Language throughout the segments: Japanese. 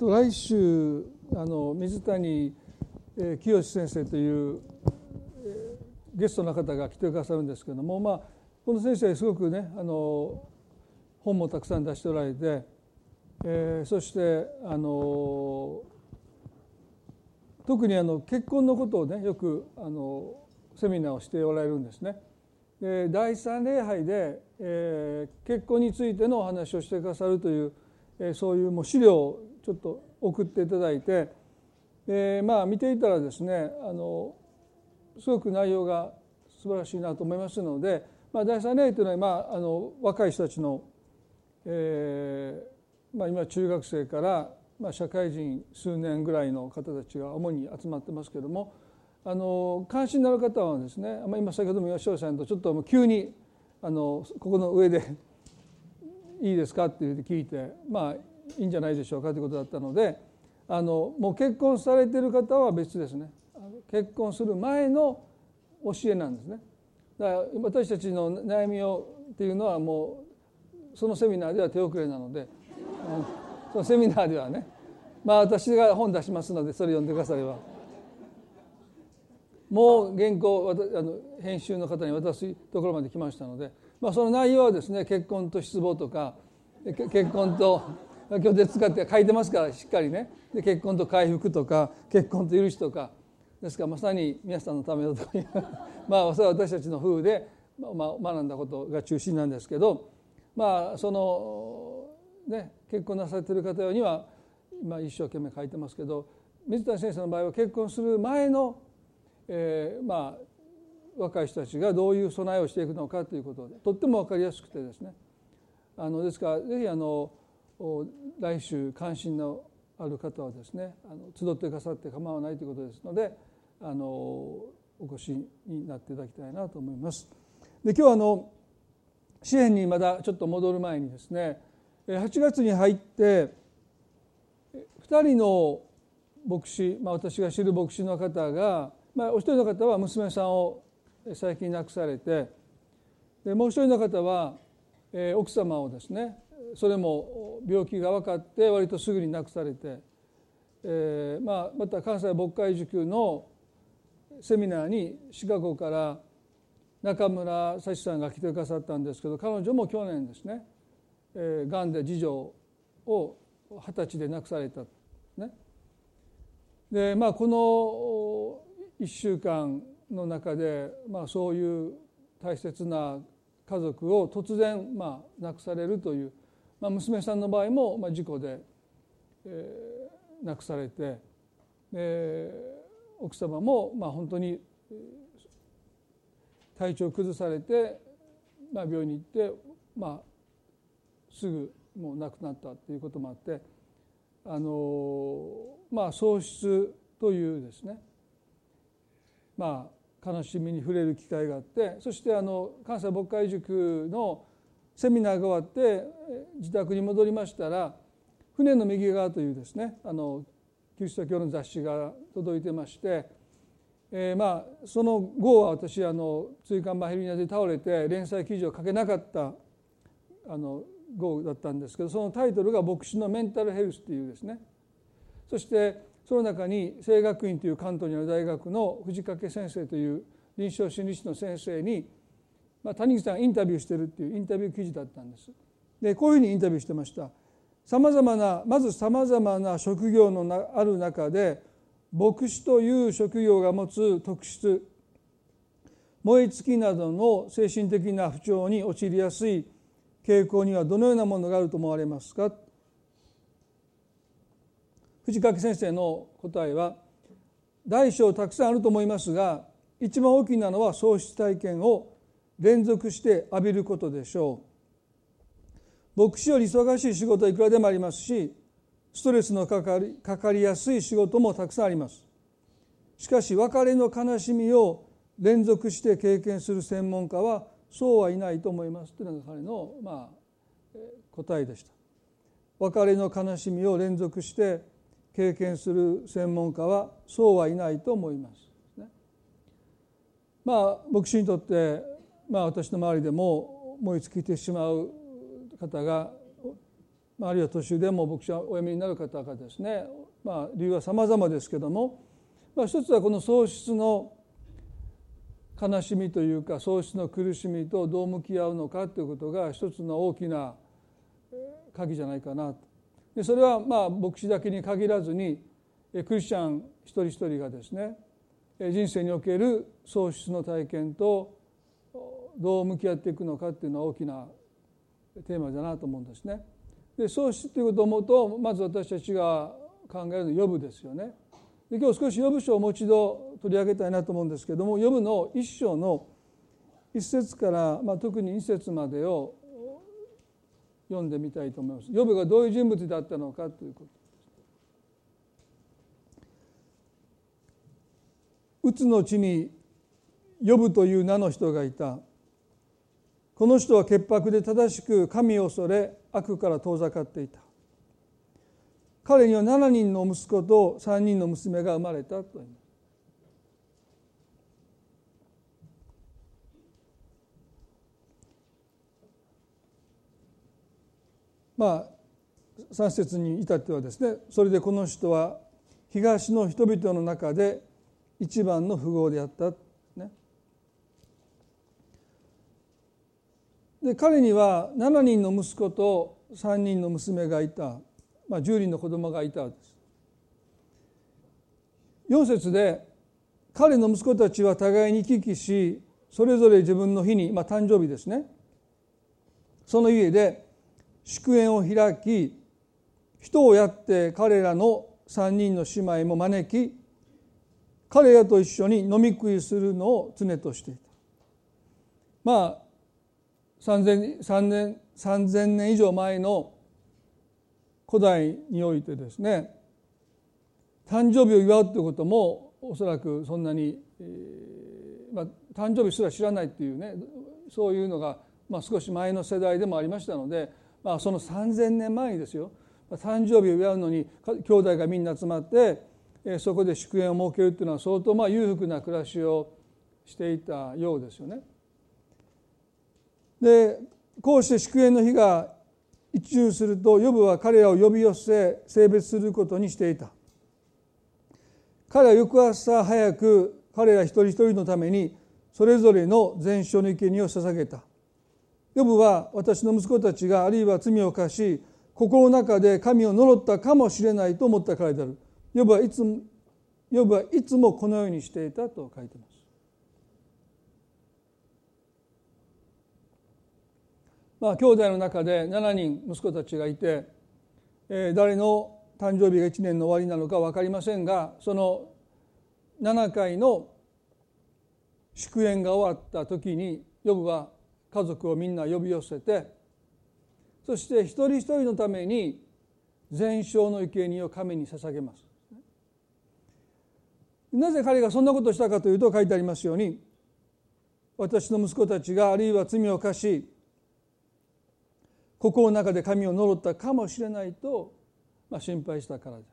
と来週あの水谷、清先生という、ゲストの方が来てくださるんですけども、まあ、この先生すごくねあの本もたくさん出しておられて、えー、そしてあの特にあの結婚のことをねよくあのセミナーをしておられるんですね。で第三礼拝で、えー、結婚についてのお話をしてくださるという、えー、そういうもう資料をちょっと送っていただいて。でまあ見ていたらですねあのすごく内容が素晴らしいなと思いますので、まあ、第三礼拝というのは、まあ、あの若い人たちの、えーまあ、今中学生からまあ、社会人数年ぐらいの方たちが主に集まってますけれどもあの関心のある方はですね今先ほども吉尾さんとちょっと急にあのここの上で いいですかって聞いてまあいいんじゃないでしょうかということだったのであのもう結婚されてる方は別ですね。結婚する前の教えなんですね。だから私たちの悩みをっていうのはもうそのセミナーでは手遅れなので。そのセミナーではね。まあ私が本出しますのでそれ読んでくださればもう原稿あの編集の方に渡すところまで来ましたので、まあ、その内容はですね結婚と失望とか結婚と今日で使って書いてますからしっかりね。で結婚と回復とか結婚と許しとか。ですからまさに皆さんのためのという まあそれは私たちの夫婦で、まあ、学んだことが中心なんですけど。まあそのね結婚なさってる方には今一生懸命書いてますけど水谷先生の場合は結婚する前の、えー、まあ若い人たちがどういう備えをしていくのかということでとっても分かりやすくてですね。あのですからぜひあの来週関心のある方はですねあの集ってくださって構わないということですのであのお越しになっていただきたいなと思います。で今日あの支援にまだちょっと戻る前にですね8月に入って2人の牧師、まあ、私が知る牧師の方が、まあ、お一人の方は娘さんを最近亡くされてでもう一人の方は、奥様をですねそれも病気が分かって割とすぐに亡くされて、えーまあ、また関西牧会塾のセミナーにシカゴから中村幸さんが来てくださったんですけど彼女も去年ですねえー、がんで次女を二十歳で亡くされた、ね、でまあこの1週間の中で、まあ、そういう大切な家族を突然、まあ、亡くされるという、まあ、娘さんの場合も、まあ、事故で、えー、亡くされて、えー、奥様も、まあ、本当に体調を崩されて、まあ、病院に行って、まあ、すぐもう亡くなったということもあってあのまあ喪失というですねまあ悲しみに触れる機会があってそしてあの関西牧会塾のセミナーが終わって自宅に戻りましたら「船の右側」というですねあのキリスト教の雑誌が届いてまして、えー、まあその後は私あの椎間板ヘルニアで倒れて連載記事を書けなかったあの号だったんですけどそのタイトルが「牧師のメンタルヘルス」っていうですね。そしてその中に聖学院という関東にある大学の藤掛先生という臨床心理士の先生に、まあ、谷口さんがインタビューしてるっていうインタビュー記事だったんです。でこういうふうにインタビューしてました。さまざまなまずさまざまな職業のなある中で牧師という職業が持つ特質燃え尽きなどの精神的な不調に陥りやすい傾向にはどのようなものがあると思われますか？藤掛先生の答えは大小たくさんあると思いますが一番大きなのは喪失体験を連続して浴びることでしょう。牧師より忙しい仕事はいくらでもありますしストレスのかかりかかりやすい仕事もたくさんあります。しかし別れの悲しみを連続して経験する専門家はそうはいないと思いますというのが彼のまあ答えでした。別れの悲しみを連続して経験する専門家はそうはいないと思います。まあ牧師にとって、まあ、私の周りでも燃え尽きてしまう方がまあ、あるいは途中でも牧師をお読みになる方がですね、まあ、理由は様々ですけども、まあ、一つはこの喪失の悲しみというか喪失の苦しみとどう向き合うのかということが一つの大きな鍵じゃないかなと。でそれはまあ牧師だけに限らずにクリスチャン一人一人がですね人生における喪失の体験とどう向き合っていくのかっていうのは大きなテーマだなと思うんですね。で喪失ということを思うとまず私たちが考えるのは予部ですよね。で今日少し予部書をもう一度取り上げたいなと思うんですけども予部の一章の一節から、まあ、特に二節までを読んでみたいと思います。予部がどういう人物だったのかということ。うつの地に呼ぶという名の人がいたこの人は潔白で正しく神を恐れ悪から遠ざかっていた。彼には7人の息子と3人の娘が生まれたと言いますまあ3節に至ってはですねそれでこの人は東の人々の中で一番の富豪であった、ね、で彼には7人の息子と3人の娘がいた、まあ、10人の子供がいたです。4節で彼の息子たちは互いに行き来しそれぞれ自分の日に、まあ、誕生日ですね。その家で祝宴を開き人をやって彼らの3人の姉妹も招き彼らと一緒に飲み食いするのを常としていた。まあ3000 3年 ,3 年以上前の古代においてですね誕生日を祝うということもおそらくそんなに、えーまあ、誕生日すら知らないっていうねそういうのが、まあ、少し前の世代でもありましたので、まあ、その3,000年前にですよ誕生日を祝うのに兄弟がみんな集まってそこで祝宴を設けるっていうのは相当まあ裕福な暮らしをしていたようですよね。でこうして祝宴の日が一中するとヨブは彼らを呼び寄せ性別することにしていた。彼は翌朝早く彼ら一人一人のためにそれぞれの全焼の生贄を捧げた。ヨブは私の息子たちがあるいは罪を犯し心の中で神を呪ったかもしれないと思ったからである。ヨブはいつもヨブはいつもこのようにしていたと書いてます。まあ兄弟の中で7人息子たちがいて、えー、誰の誕生日が1年の終わりなのか分かりませんがその7回の祝宴が終わった時にヨブは家族をみんな呼び寄せてそして一人一人のために全焼の生贄を神に捧げます。なぜ彼がそんなことをしたかというと書いてありますように私の息子たちがあるいは罪を犯し心の中で神を呪ったかもしれないと、まあ、心配したからです。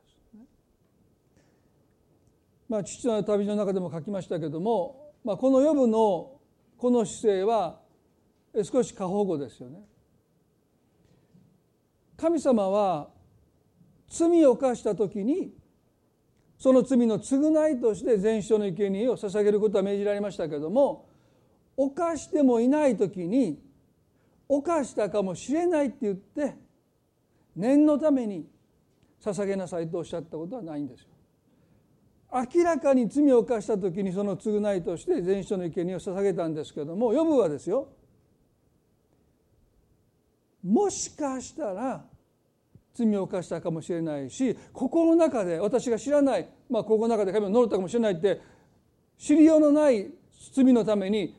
まあ、父の旅の中でも書きましたけども、まあ、この予部のこの姿勢は少し過保護ですよね。神様は罪を犯した時にその罪の償いとして全焼の生贄を捧げることは命じられましたけども犯してもいない時に犯したかもしれないって言って念のために捧げなさいとおっしゃったことはないんですよ。明らかに罪を犯した時にその償いとして全焼の生贄を捧げたんですけども予部はですよもしかしたら罪を犯したかもしれないし心の中で私が知らない、まあ、心の中で神を呪ったかもしれないって知りようのない罪のために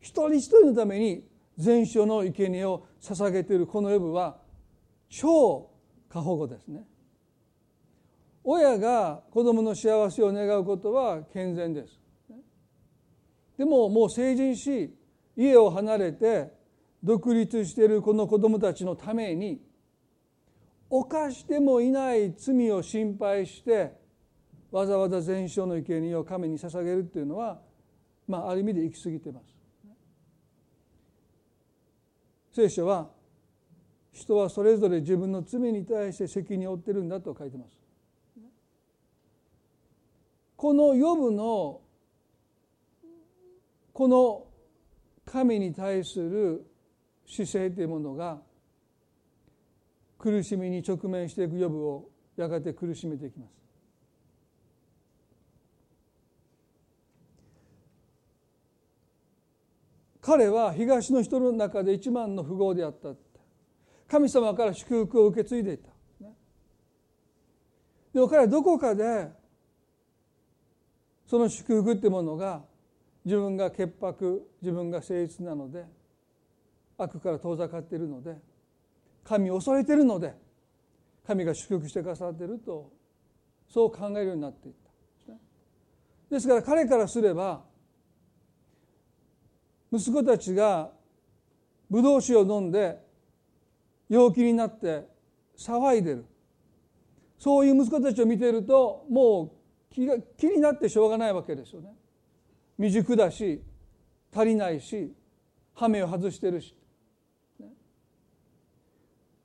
一人一人のために全焼の生贄を捧げているこの予部は超過保護ですね。親が子供の幸せを願うことは健全です。でももう成人し家を離れて独立しているこの子供たちのために犯してもいない罪を心配してわざわざ全焼の生贄を神に捧げるっていうのは、まあ、ある意味で行き過ぎてます。聖書は人はそれぞれ自分の罪に対して責任を負ってるんだと書いてます。この予部のこの神に対する姿勢というものが苦しみに直面していく予部をやがて苦しめていきます。彼は東の人の中で一番の富豪であった神様から祝福を受け継いでいた。でも彼はどこかでその祝福ってものが自分が潔白自分が誠実なので悪から遠ざかっているので神を恐れているので神が祝福してくださっているとそう考えるようになっていった。ですから彼からすれば息子たちがブドウ酒を飲んで陽気になって騒いでるそういう息子たちを見ているともう気が気になってしょうがないわけですよね。未熟だし足りないし羽目を外してるし。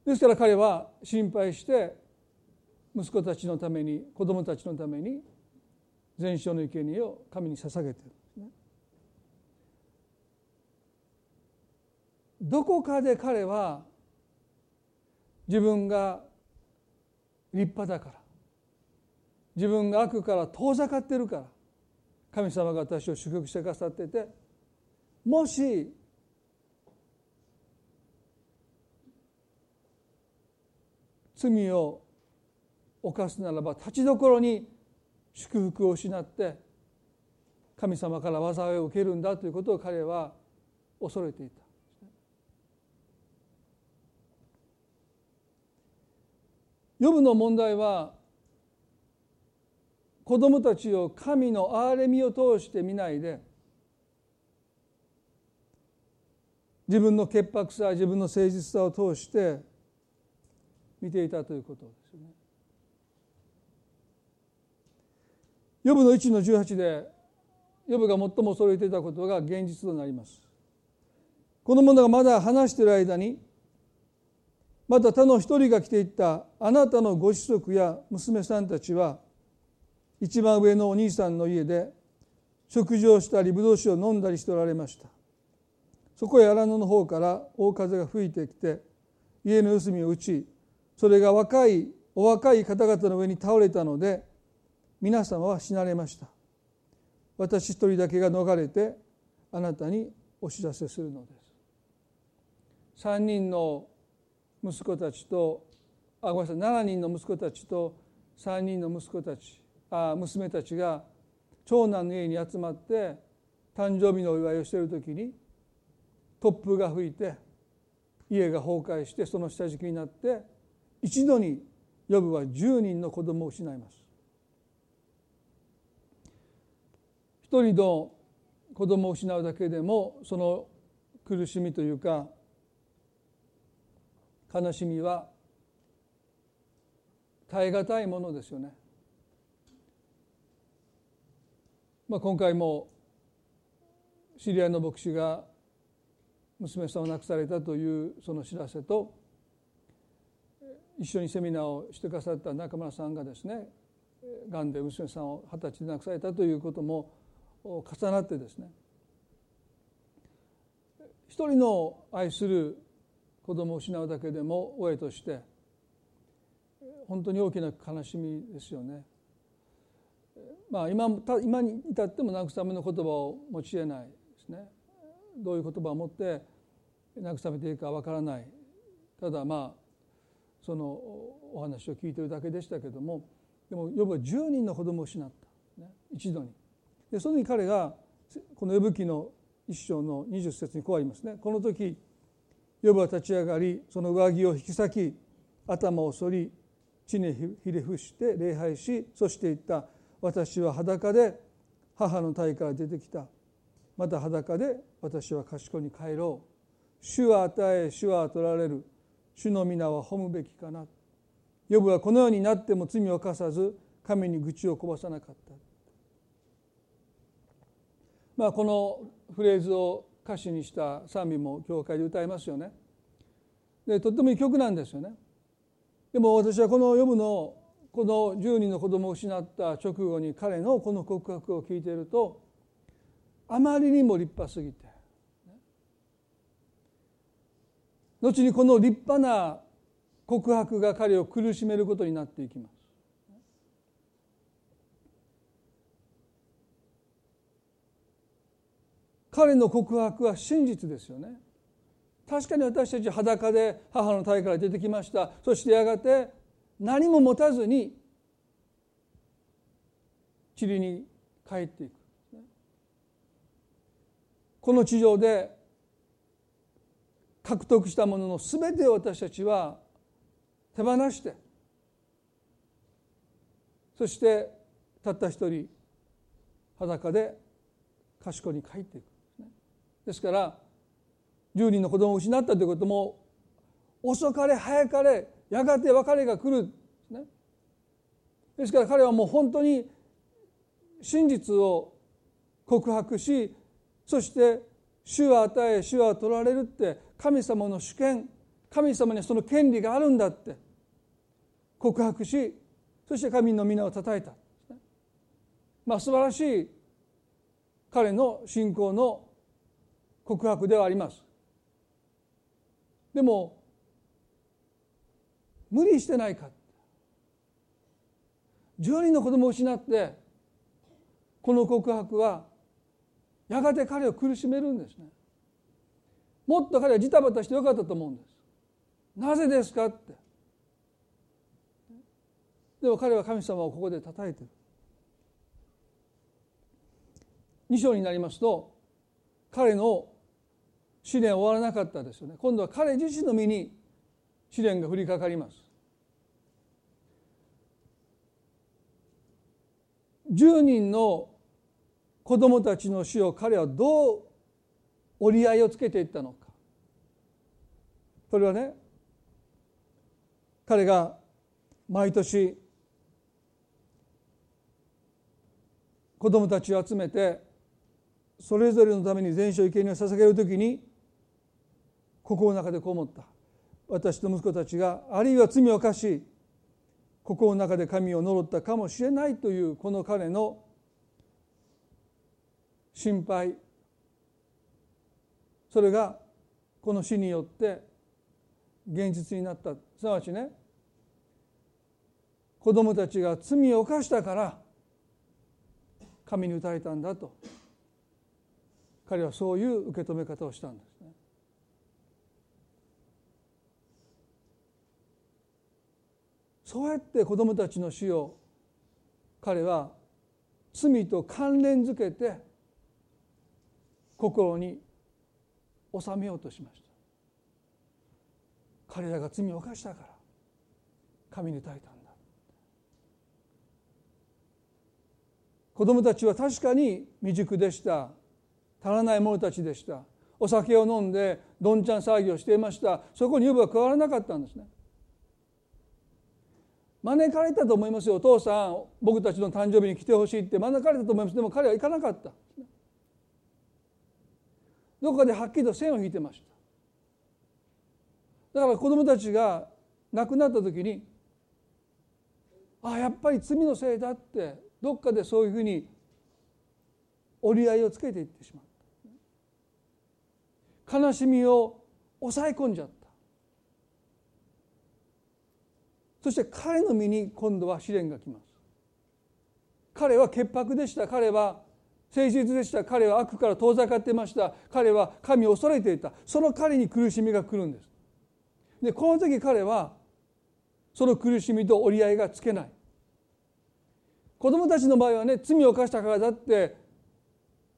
ですから彼は心配して息子たちのために子供たちのために全焼の生贄を神に捧げてるんですね。どこかで彼は自分が立派だから自分が悪から遠ざかってるから神様が私を祝福してくださっててもし罪を犯すならば立ちどころに祝福を失って神様から災いを受けるんだということを彼は恐れていた。ヨブの問題は子供たちを神の憐れみを通して見ないで自分の潔白さ自分の誠実さを通して見ていたということですよね。ヨブの1の18でヨブが最も恐れていたことが現実となります。この者がまだ話している間にまた他の一人が来ていったあなたのご子息や娘さんたちは一番上のお兄さんの家で食事をしたりぶどう酒を飲んだりしておられました。そこへ荒野の方から大風が吹いてきて家の四隅を打ちそれが若いお若い方々の上に倒れたので皆様は死なれました。私一人だけが逃れてあなたにお知らせするのです。3人の息子たちとあごめんなさい7人の息子たちと3人の息子たちあ娘たちが長男の家に集まって誕生日のお祝いをしている時に突風が吹いて家が崩壊してその下敷きになって一度にヨブは10人の子供を失います。一人の子供を失うだけでもその苦しみというか悲しみは耐え難いものですよね。まあ、今回も知り合いの牧師が娘さんを亡くされたというその知らせと一緒にセミナーをしてくださった中村さんがですねがんで娘さんを二十歳で亡くされたということも重なってですね一人の愛する子供を失うだけでも親として本当に大きな悲しみですよね。まあ今今に至っても慰めの言葉を用いないですね。どういう言葉を持って慰めていいかわからない。ただまあそのお話を聞いてるだけでしたけどもでもヨブは10人の子供を失った、ね、一度に。でその時彼がこの呼ぶ記の一章の20節にこうありますね。この時ヨブは立ち上がりその上着を引き裂き頭を反り地にひれ伏して礼拝しそして言った私は裸で母の体から出てきた。また裸で私は賢に帰ろう。主は与え主は取られる。主の皆は褒むべきかな。ヨブはこのようになっても罪を犯さず神に愚痴をこぼさなかった。まあこのフレーズを歌詞にした賛美も教会で歌いますよね。でとってもいい曲なんですよね。でも私はこのヨブのこの10人の子供を失った直後に彼のこの告白を聞いているとあまりにも立派すぎて。後にこの立派な告白が彼を苦しめることになっていきます。彼の告白は真実ですよね。確かに私たち裸で母の体から出てきました。そしてやがて何も持たずに塵に帰っていく。この地上で獲得したものの全てを私たちは手放してそしてたった一人裸で賢に帰っていく。ですから10人の子供を失ったということも遅かれ早かれやがて別れが来る。ですね。ですから彼はもう本当に真実を告白しそして主は与え主は取られるって神様の主権神様にその権利があるんだって告白しそして神の皆をたたえた、まあ素晴らしい彼の信仰の告白ではあります。でも無理してないか。10人の子供を失ってこの告白はやがて彼を苦しめるんですね。もっと彼はジタバタしてよかったと思うんです。なぜですかって。でも彼は神様をここで叩いてる。2章になりますと彼の試練終わらなかったですよね。今度は彼自身の身に試練が降りかかります。10人の子供たちの死を彼はどう折り合いをつけていったのか。それはね彼が毎年子供たちを集めてそれぞれのために全焼生贄を捧げる時に心の中でこう思った。私と息子たちがあるいは罪を犯し心の中で神を呪ったかもしれないというこの彼の心配。それがこの死によって現実になった。すなわちね子供たちが罪を犯したから神に打たれたんだと。彼はそういう受け止め方をしたんです。そうやって子どもたちの死を彼は罪と関連づけて心に収めようとしました。彼らが罪を犯したから神に耐えたんだ。子供たちは確かに未熟でした。足らない者たちでした。お酒を飲んでどんちゃん騒ぎをしていました。そこに呼ぶは加わらなかったんですね。招かれたと思いますよ。お父さん僕たちの誕生日に来てほしいって。招かれたと思います。でも彼は行かなかった。どこかではっきりと線を引いてました。だから子どもたちが亡くなった時にああやっぱり罪のせいだってどっかでそういうふうに折り合いをつけていってしまった。悲しみを抑え込んじゃった。そして彼の身に今度は試練が来ます。彼は潔白でした。彼は誠実でした。彼は悪から遠ざかってました。彼は神を恐れていた。その彼に苦しみが来るんです。でこの時彼はその苦しみと折り合いがつけない。子供たちの場合はね罪を犯したからだって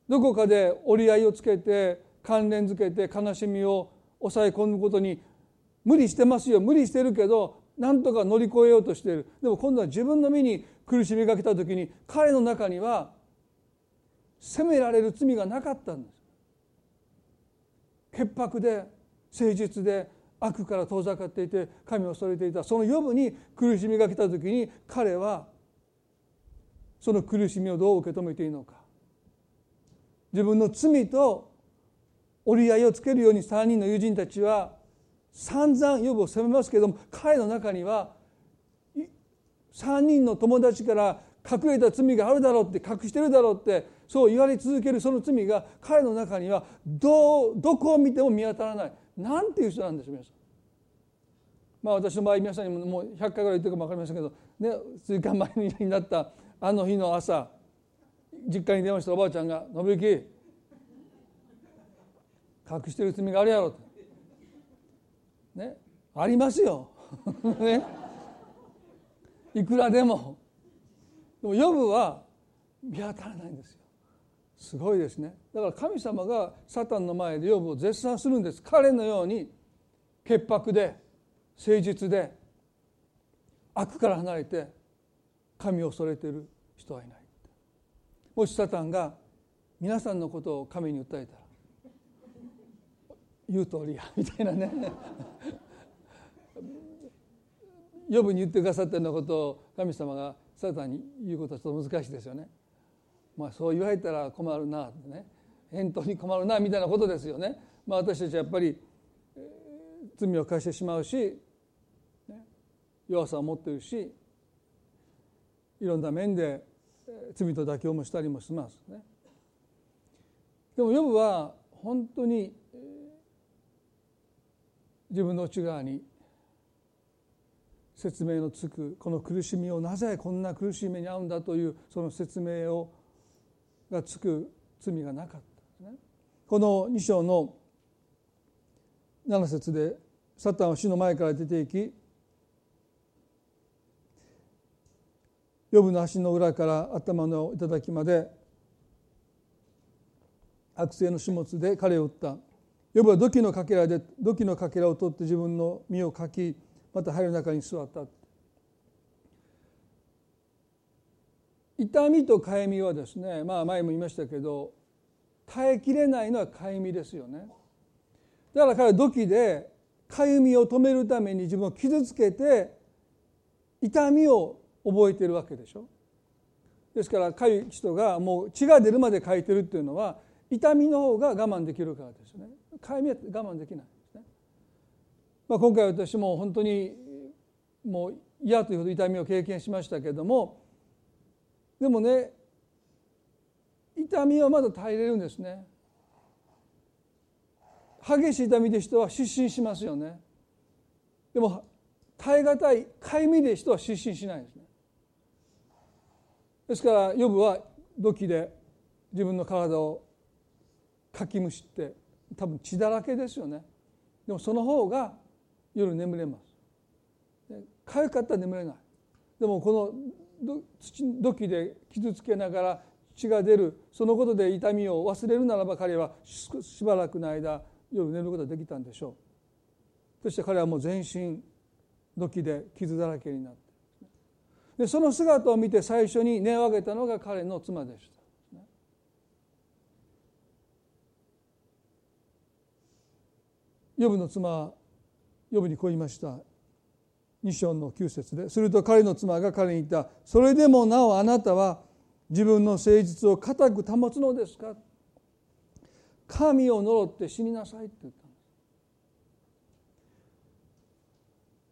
どこかで折り合いをつけて関連づけて悲しみを抑え込むことに無理してますよ。無理してるけど何とか乗り越えようとしている。でも今度は自分の身に苦しみが来た時に彼の中には責められる罪がなかったんです。潔白で誠実で悪から遠ざかっていて神を恐れていた。その予部に苦しみが来た時に彼はその苦しみをどう受け止めていいのか。自分の罪と折り合いをつけるように3人の友人たちは散々ヨブを責めますけれども彼の中には3人の友達から隠れた罪があるだろうって隠してるだろうってそう言われ続けるその罪が彼の中にはどどこを見ても見当たらないなんていう人なんでしょう皆さん。まあ私の場合皆さんにももう100回ぐらい言ってるかも分かりませんけどね数日間前になったあの日の朝実家に電話したおばあちゃんが「信行隠してる罪があるやろ」と。ねありますよ。ねいくらでも。でもヨブは見当たらないんですよ。すごいですね。だから神様がサタンの前でヨブを絶賛するんです。彼のように潔白で誠実で悪から離れて神を恐れている人はいないもしサタンが皆さんのことを神に訴えたら言う通りやみたいなね予部に言ってくださったようなことを神様がサタンに言うことはちょっと難しいですよね。まあ、そう言われたら困るなってね返答に困るなみたいなことですよね。まあ、私たちはやっぱり罪を犯してしまうし弱さを持っているしいろんな面で罪と妥協もしたりもしますね。でもヨブは本当に自分の内側に説明のつくこの苦しみをなぜこんな苦しい目に遭うんだというその説明をがつく罪がなかった、ね、この2章の7節でサタンは死の前から出ていきヨブの足の裏から頭の頂まで悪性の種物で彼を打った。ヨブは土器のかけらで土器のかけらを取って自分の身をかきまた肺の中に座った。痛みとかゆみはですねまあ前も言いましたけど耐えきれないのはかゆみですよね。だから彼は土器でかゆみを止めるために自分を傷つけて痛みを覚えてるわけでしょ。ですからかゆい人がもう血が出るまで書いてるっていうのは痛みの方が我慢できるからですね。かゆみは我慢できないですね、まあ、今回私も本当にもう嫌というほど痛みを経験しましたけれどもでもね痛みはまだ耐えれるんですね。激しい痛みで人は失神しますよね。でも耐え難いかゆみで人は失神しないですね。ですからヨブは土器で自分の体をかきむしって多分血だらけですよね。でもその方が夜眠れます。かゆかったら眠れない。でもこの土土器で傷つけながら血が出るそのことで痛みを忘れるならば彼はしばらくの間夜寝ることができたんでしょう。そして彼はもう全身土器で傷だらけになって。でその姿を見て最初に音を上げたのが彼の妻でした。ヨブの妻はヨブにこう言いました。2章の9節ですると彼の妻が彼に言った「それでもなおあなたは自分の誠実を固く保つのですか?」神を呪って死になさいって言ったんです。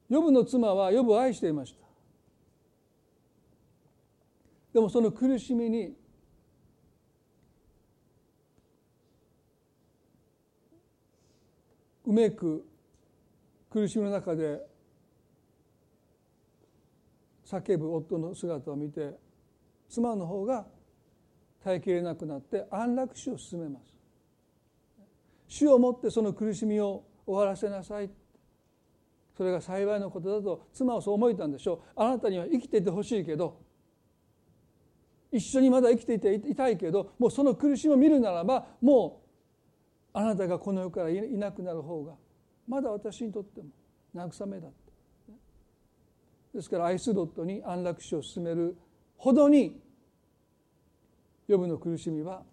ヨブの妻はヨブを愛していました。でもその苦しみにうめく苦しみの中で叫ぶ夫の姿を見て妻の方が耐えきれなくなって安楽死を進めます。死をもってその苦しみを終わらせなさい。それが幸いのことだと妻はそう思えたんでしょう。あなたには生きていてほしいけど一緒にまだ生きていていたいけどもうその苦しみを見るならばもうあなたがこの世からいなくなる方がまだ私にとっても慰めだですからアイスドットに安楽死を進めるほどに予部の苦しみは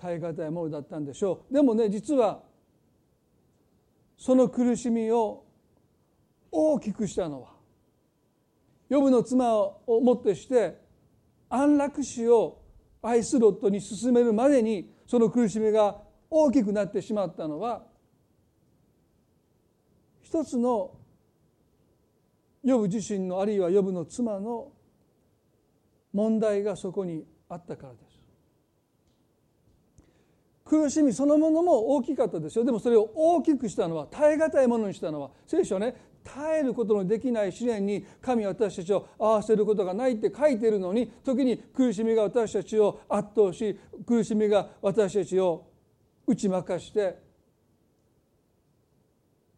耐え難いものだったんでしょう。でもね実はその苦しみを大きくしたのは予部の妻をもってして安楽死を愛する夫に進めるまでにその苦しみが大きくなってしまったのは一つのヨブ自身のあるいはヨブの妻の問題がそこにあったからです。苦しみそのものも大きかったですよでもそれを大きくしたのは耐え難いものにしたのは聖書はね耐えることのできない試練に神は私たちを合わせることがないって書いてるのに時に苦しみが私たちを圧倒し苦しみが私たちを打ち負かして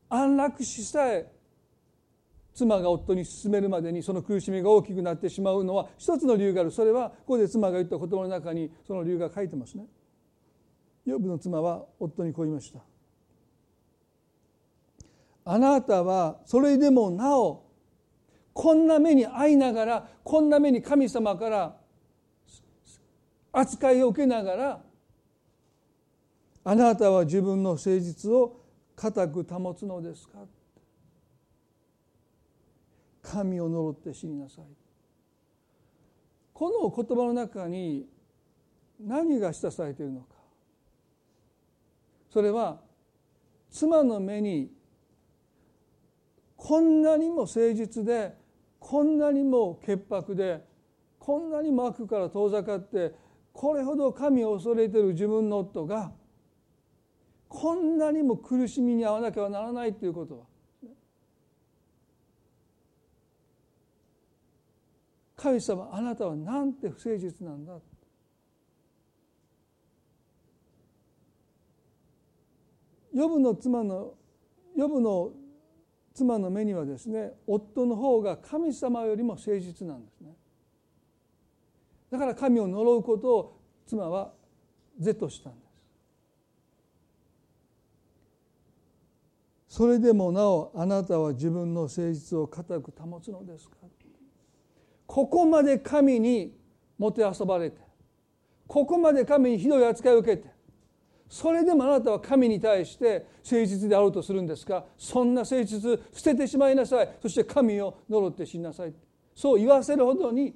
安楽死さえ妻が夫に勧めるまでにその苦しみが大きくなってしまうのは一つの理由があるそれはここで妻が言った言葉の中にその理由が書いてますね。ヨブの妻は夫にこう言いました。あなたはそれでもなおこんな目に遭いながらこんな目に神様から扱いを受けながらあなたは自分の誠実を固く保つのですか？神を呪って死になさい。この言葉の中に何が示唆されているのか？それは妻の目にこんなにも誠実でこんなにも潔白でこんなにも悪から遠ざかってこれほど神を恐れている自分の夫がこんなにも苦しみに遭わなきゃならないということは。神様あなたはなんて不誠実なんだ。ヨブの妻のヨブの妻の目にはですね夫の方が神様よりも誠実なんですね。だから神を呪うことを妻は是としたんです。それでもなおあなたは自分の誠実を固く保つのですか？ここまで神にもてあそばれてここまで神にひどい扱いを受けてそれでもあなたは神に対して誠実であろうとするんですか？そんな誠実捨ててしまいなさい。そして神を呪って死なさいそう言わせるほどに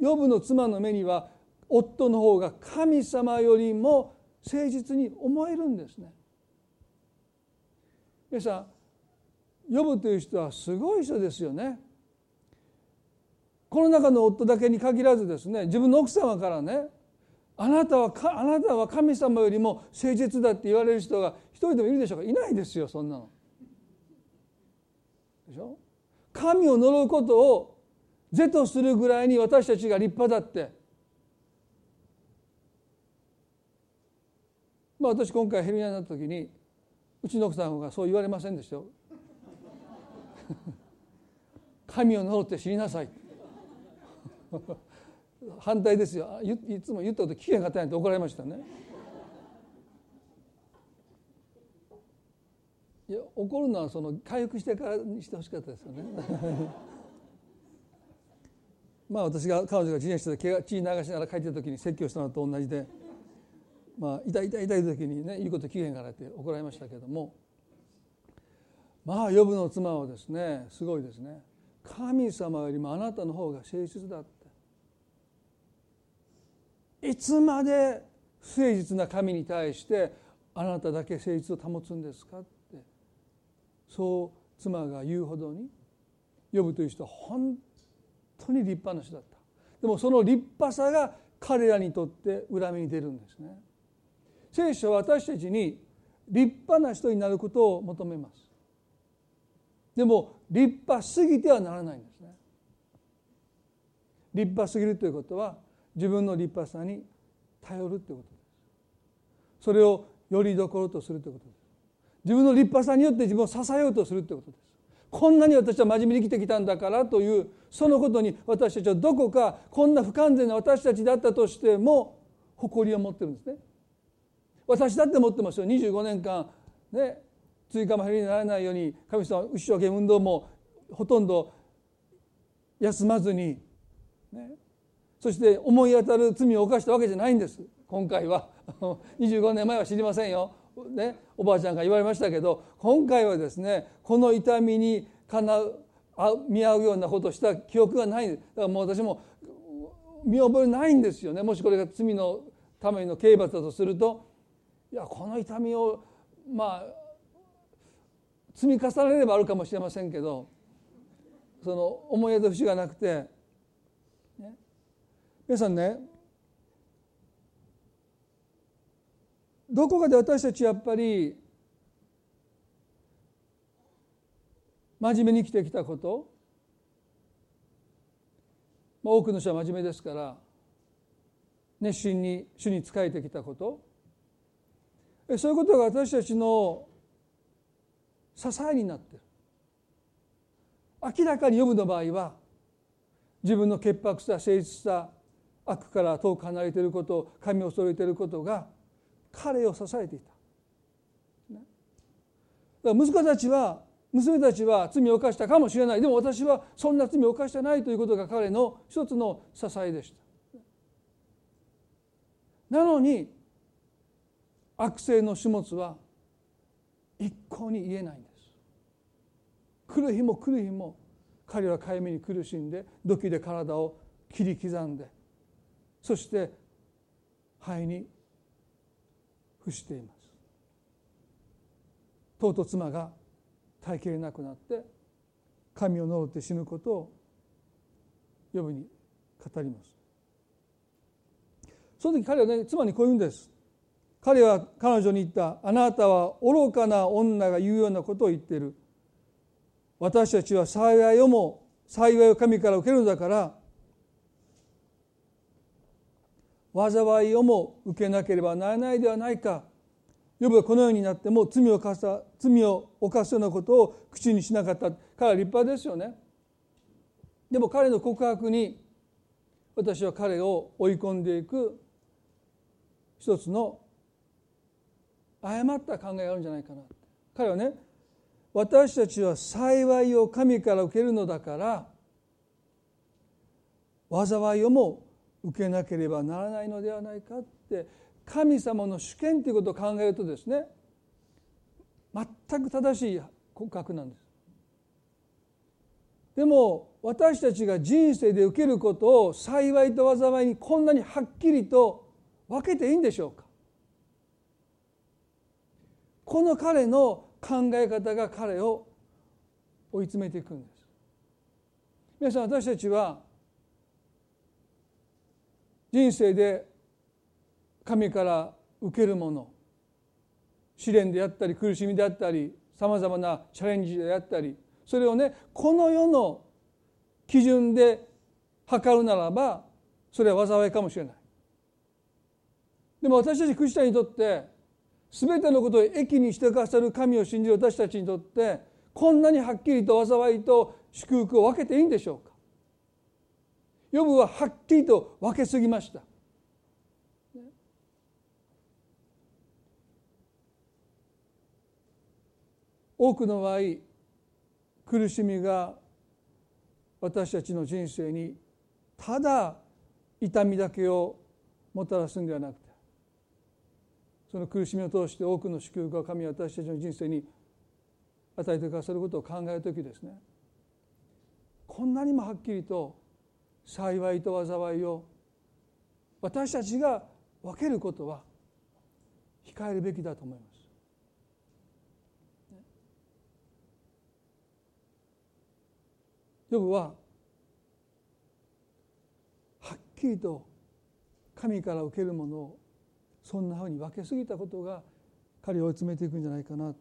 ヨブの妻の目には夫の方が神様よりも誠実に思えるんですね。皆さんヨブという人はすごい人ですよね。この中の夫だけに限らずですね自分の奥様からねあなたはあなたは神様よりも誠実だって言われる人が一人でもいるでしょうかいないですよそんなの。でしょ？神を呪うことを是とするぐらいに私たちが立派だってまあ私今回ヘルニアになった時にうちの奥さんがそう言われませんでしたよ。神を呪って死になさい。反対ですよいつも言ったこと聞けへんかったんやって怒られましたねいや怒るのはその回復してからにしてほしかったですよね まあ私が彼女が自転車で血が血流しながら帰ってた時に説教したのと同じでまあ痛い痛い痛い時にね言うこと聞けんからって怒られましたけども。まあ呼ぶの妻はですねすごいですね。神様よりもあなたの方が誠実だって。いつまで不誠実な神に対してあなただけ誠実を保つんですかって。そう妻が言うほどに呼ぶという人は本当に立派な人だった。でもその立派さが彼らにとって恨みに出るんですね。聖書は私たちに立派な人になることを求めます。でも立派すぎてはならないんですね。立派すぎるということは自分の立派さに頼るということです。それをよりどころとするということです。自分の立派さによって自分を支えようとするということです。こんなに私は真面目に生きてきたんだからというそのことに私たちはどこかこんな不完全な私たちだったとしても誇りを持ってるんですね。私だって持ってますよ。25年間ね追加も減りにならないように神様一生懸命運動もほとんど休まずに、ね、そして思い当たる罪を犯したわけじゃないんです。今回は。25年前は知りませんよ、ね、おばあちゃんが言われましたけど今回はですねこの痛みにかなう見合うようなことをした記憶がない。だからもう私も見覚えないんですよね。もしこれが罪のための刑罰だとするといやこの痛みをまあ積み重ねればあるかもしれませんけどその思い出と節がなくて、ね、皆さんねどこかで私たちやっぱり真面目に生きてきたこと多くの人は真面目ですから熱心に主に仕えてきたことそういうことが私たちの支えになってる明らかに読むの場合は自分の潔白さ誠実さ悪から遠く離れていること神を恐れていることが彼を支えていた。だから息子たちは娘たちは罪を犯したかもしれないでも私はそんな罪を犯してないということが彼の一つの支えでした。なのに悪性の種物は一向に言えないんです。来る日も来る日も彼はかゆみに苦しんで土器で体を切り刻んでそして肺に伏しています。とうとう妻が耐えきれなくなって神を呪って死ぬことを呼ぶに語ります。その時彼はね妻にこう言うんです。彼は彼女に言ったあなたは愚かな女が言うようなことを言っている。私たちは幸いをも幸いを神から受けるのだから災いをも受けなければならないではないか。ヨブはこのようになっても罪を犯した罪を犯すようなことを口にしなかった。彼は立派ですよね。でも彼の告白に私は彼を追い込んでいく一つの誤った考えがあるんじゃないかな彼はね私たちは幸いを神から受けるのだから災いをも受けなければならないのではないかって神様の主権ということを考えるとですね全く正しい告白なんです。でも私たちが人生で受けることを幸いと災いにこんなにはっきりと分けていいんでしょうか？この彼の考え方が彼を追い詰めていくんです。皆さん私たちは人生で神から受けるもの試練であったり苦しみであったりさまざまなチャレンジであったりそれをねこの世の基準で測るならばそれは災いかもしれない。でも私たちクリスチャンにとって全てのことを益にしてくださる神を信じる私たちにとってこんなにはっきりと災いと祝福を分けていいんでしょうか？ヨブははっきりと分けすぎました。多くの場合苦しみが私たちの人生にただ痛みだけをもたらすんではなくてその苦しみを通して多くの祝福が神は私たちの人生に与えてくださることを考える時ですねこんなにもはっきりと幸いと災いを私たちが分けることは控えるべきだと思います。ヨブははっきりと神から受けるものをそんなふうに分けすぎたことが彼を追い詰めていくんじゃないかな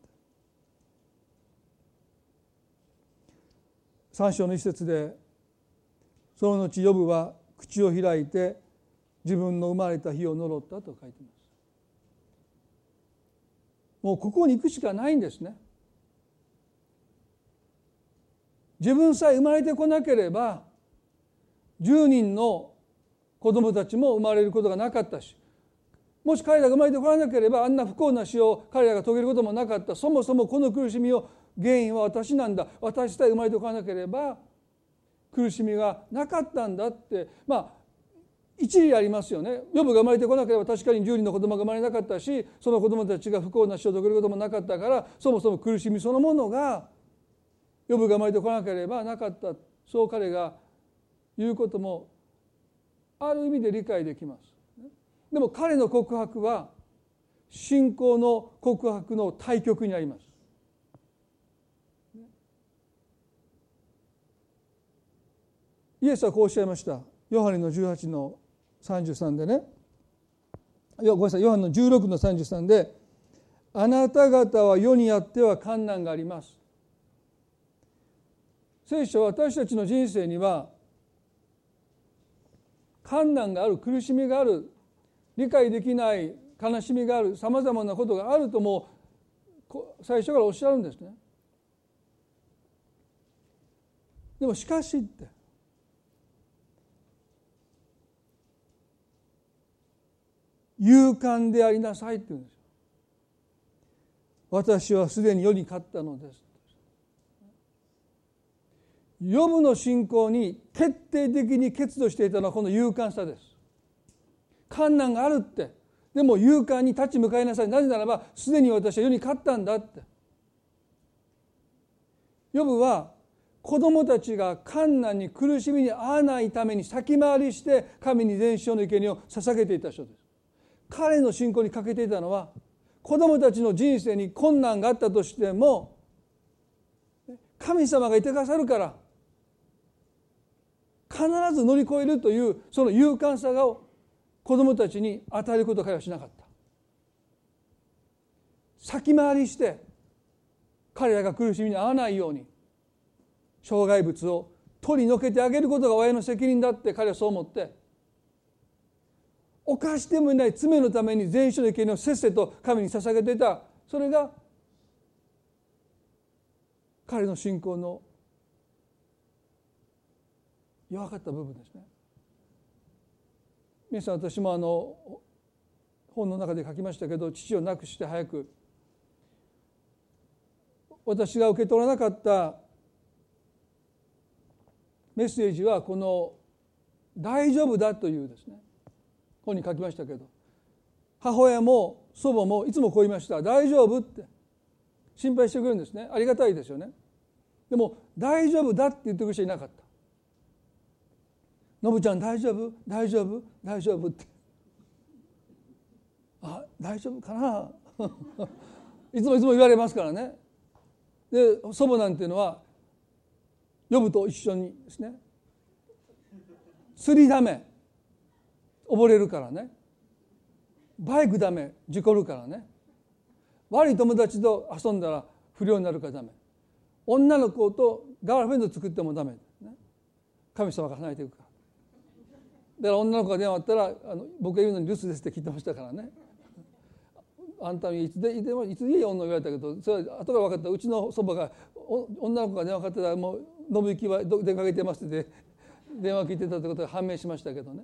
三章の一節でその後ヨブは口を開いて自分の生まれた日を呪ったと書いてます。もうここに行くしかないんですね。自分さえ生まれてこなければ10人の子供たちも生まれることがなかったしもし彼らが生まれてこらなければあんな不幸な死を彼らが遂げることもなかった。そもそもこの苦しみを原因は私なんだ。私さえ生まれてこらなければ苦しみがなかったんだって。まあ一理ありますよね。予部が生まれてこなければ確かに10人の子供が生まれなかったしその子供たちが不幸な死を遂げることもなかったからそもそも苦しみそのものが予部が生まれてこなければなかった。そう彼が言うこともある意味で理解できます。でも彼の告白は信仰の告白の対極にあります。イエスはこうおっしゃいました。ヨハネの18の33でね。ごめんなさい、ヨハネの16の33で、あなた方は世にあっては困難があります。聖書は私たちの人生には困難がある苦しみがある理解できない悲しみがあるさまざまなことがあるとも最初からおっしゃるんですね。でもしかしって勇敢でありなさいって言うんですよ。私はすでに世に勝ったのです。ヨブの信仰に決定的に結露していたのはこの勇敢さです。困難があるって。でも勇敢に立ち向かいなさい。なぜならばすでに私は世に勝ったんだって。ヨブは子供たちが困難に苦しみに遭わないために先回りして神に全焼の生贄を捧げていた人です。彼の信仰に欠けていたのは子供たちの人生に困難があったとしても神様がいてくださるから必ず乗り越えるというその勇敢さを子供たちに与えること彼はしなかった先回りして彼らが苦しみに遭わないように障害物を取り除けてあげることが親の責任だって彼はそう思って犯してもいない罪のために全焼の生贄をせっせと神に捧げていたそれが彼の信仰の弱かった部分ですね。皆さん私もあの本の中で書きましたけど父を亡くして早く私が受け取らなかったメッセージはこの「大丈夫だ」というですね本に書きましたけど母親も祖母もいつもこう言いました「大丈夫?」って心配してくれるんですね。ありがたいですよね。でも「大丈夫だ」って言ってくる人いなかった。のぶちゃん大丈夫？大丈夫？大丈夫って。あ大丈夫かな？いつもいつも言われますからね。で祖母なんていうのは呼ぶと一緒にですね。釣りダメ溺れるからね。バイクダメ事故るからね。悪い友達と遊んだら不良になるからダメ。女の子とガールフレンド作ってもダメ、ね、神様が離れていくから。だから女の子が電話あったらあの僕が言うのに留守ですって聞いてましたからね。あんたにいつでいてもいつでいい女言われたけどそれは後から分かったうちのそばが女の子が電話かかってたらもう信行は出かけてますって電話聞いてたってことが判明しましたけどね。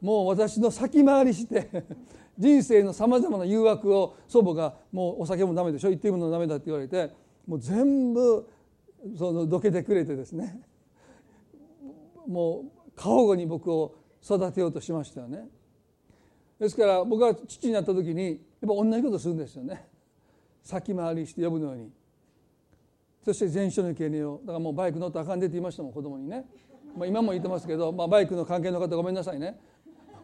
もう私の先回りして人生のさまざまな誘惑を祖母がもうお酒もダメでしょ言っていいものダメだって言われてもう全部そのどけてくれてですね。もう過保護に僕を育てようとしましたよね。ですから僕が父になった時にやっぱ同じことするんですよね。先回りして呼ぶのように。そして全焼の経験を。だからもうバイク乗ったらあかんでって言いましたもん子供にね、まあ、今も言ってますけど、まあ、バイクの関係の方ごめんなさいね。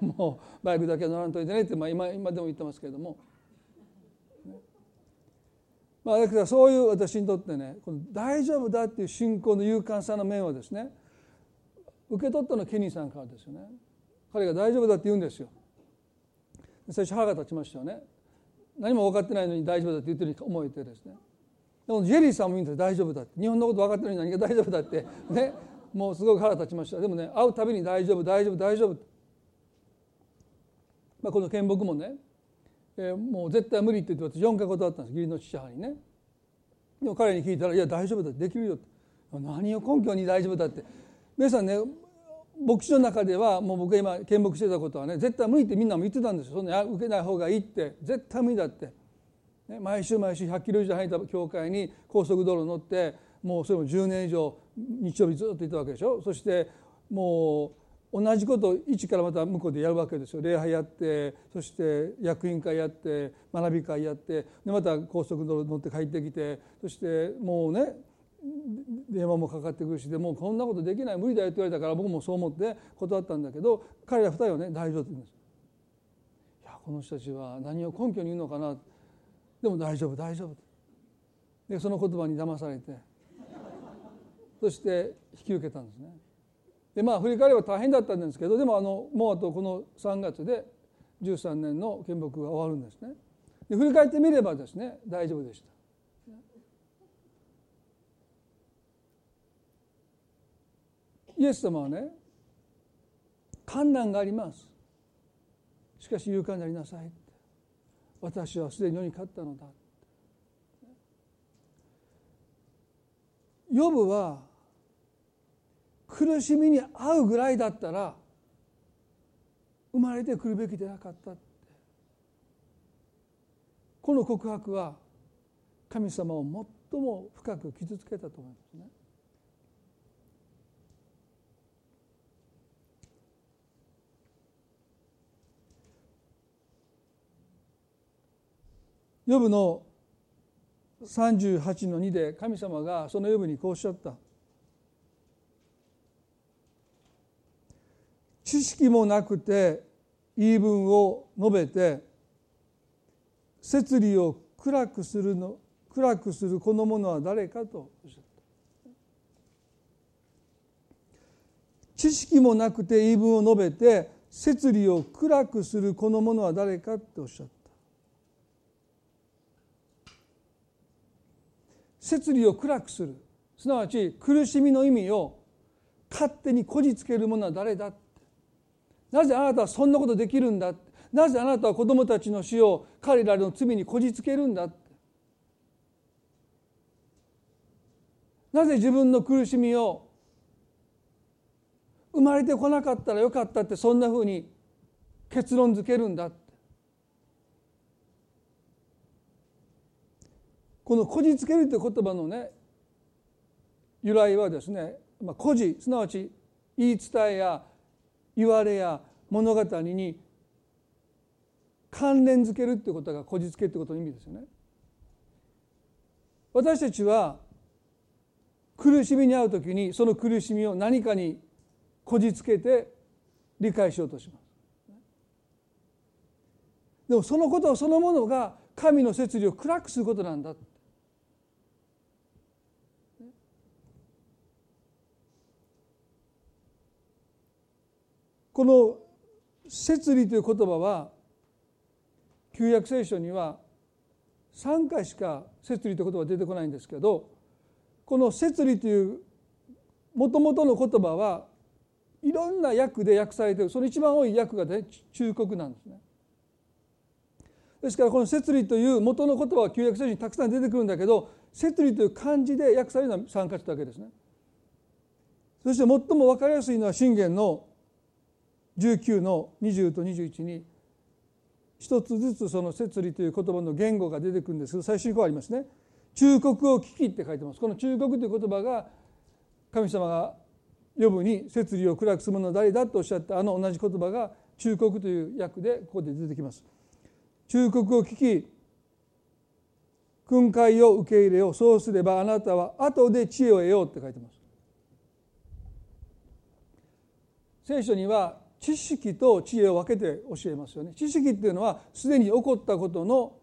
もうバイクだけは乗らんといてねって、まあ、今今でも言ってますけれども、まあ、だからそういう私にとってねこの大丈夫だっていう信仰の勇敢さの面をですね受け取ったのはケニーさんからですよね。彼が大丈夫だって言うんですよ。最初腹が立ちましたよね。何も分かってないのに大丈夫だって言ってるように思えてですね。でもジェリーさんも言うんです大丈夫だって。日本のこと分かってるのに何が大丈夫だって。ね。もうすごく腹立ちました。でもね会うたびに大丈夫大丈夫大丈夫。まあ、この見木もね、えー、もう絶対無理って言って私4回断ったんです。義理の父母にね。でも彼に聞いたら「いや大丈夫だできるよ」って。何を根拠に大丈夫だって。皆さんね牧師の中ではもう僕が今見牧してたことはね絶対無理ってみんなも言ってたんですよ。そんな受けない方がいいって。絶対無理だって、ね、毎週毎週100キロ以上入った教会に高速道路乗ってもうそれも10年以上日曜日ずっといたわけでしょ。そしてもう同じことを一からまた向こうでやるわけですよ。礼拝やってそして役員会やって学び会やって。でまた高速道路乗って帰ってきて。そしてもうね電話もかかってくるしでもうこんなことできない無理だよって言われたから僕もそう思って断ったんだけど彼ら二人はね大丈夫って言うんですいやこの人たちは何を根拠に言うのかな。でも大丈夫大丈夫。でその言葉に騙されて。そして引き受けたんですね。でまあ振り返れば大変だったんですけどでもあのもうあとこの3月で13年の献木が終わるんですね。で振り返ってみればですね大丈夫でした。イエス様はね困難があります。しかし勇敢になりなさい私はすでに世に勝ったのだ。ヨブは苦しみに遭うぐらいだったら生まれてくるべきでなかったこの告白は神様を最も深く傷つけたと思いますね。ヨブの38の2で神様がそのヨブにこうおっしゃった。知識もなくて言い分を述べて摂理を暗くするの暗くするこの者は誰かと。おっしゃった知識もなくて言い分を述べて摂理を暗くするこの者は誰かっておっしゃった。摂理を暗くする。すなわち苦しみの意味を勝手にこじつける者は誰だなぜあなたはそんなことできるんだなぜあなたは子供たちの死を彼らの罪にこじつけるんだなぜ自分の苦しみを生まれてこなかったらよかったってそんなふうに結論づけるんだって。この「こじつける」という言葉のね由来はですね「まあ、故事」すなわち言い伝えや言われや物語に関連づけるっていうことがこじつけってことの意味ですよね。私たちは苦しみに遭う時にその苦しみを何かにこじつけて理解しようとします。でもそのことそのものが神の摂理を暗くすることなんだこの「摂理」という言葉は旧約聖書には3回しか「摂理」という言葉は出てこないんですけどこの「摂理」というもともとの言葉はいろんな訳で訳されているその一番多い訳が、ね、忠告なんですね。ですからこの「摂理」という元の言葉は旧約聖書にたくさん出てくるんだけど「摂理」という漢字で訳されるのは3箇所だけですね。そして最も分かりやすいのは信玄の19の20と21に一つずつその摂理という言葉の言語が出てくるんですけど最初にこうありますね「忠告を聞き」って書いてますこの忠告という言葉が神様が呼ぶに摂理を暗くする者は誰だとおっしゃったあの同じ言葉が忠告という訳でここで出てきます。忠告を聞き訓戒を受け入れようそうすればあなたは後で知恵を得ようって書いてます。聖書には知識と知恵を分けて教えますよね。知識っていうのはすでに起こったことの、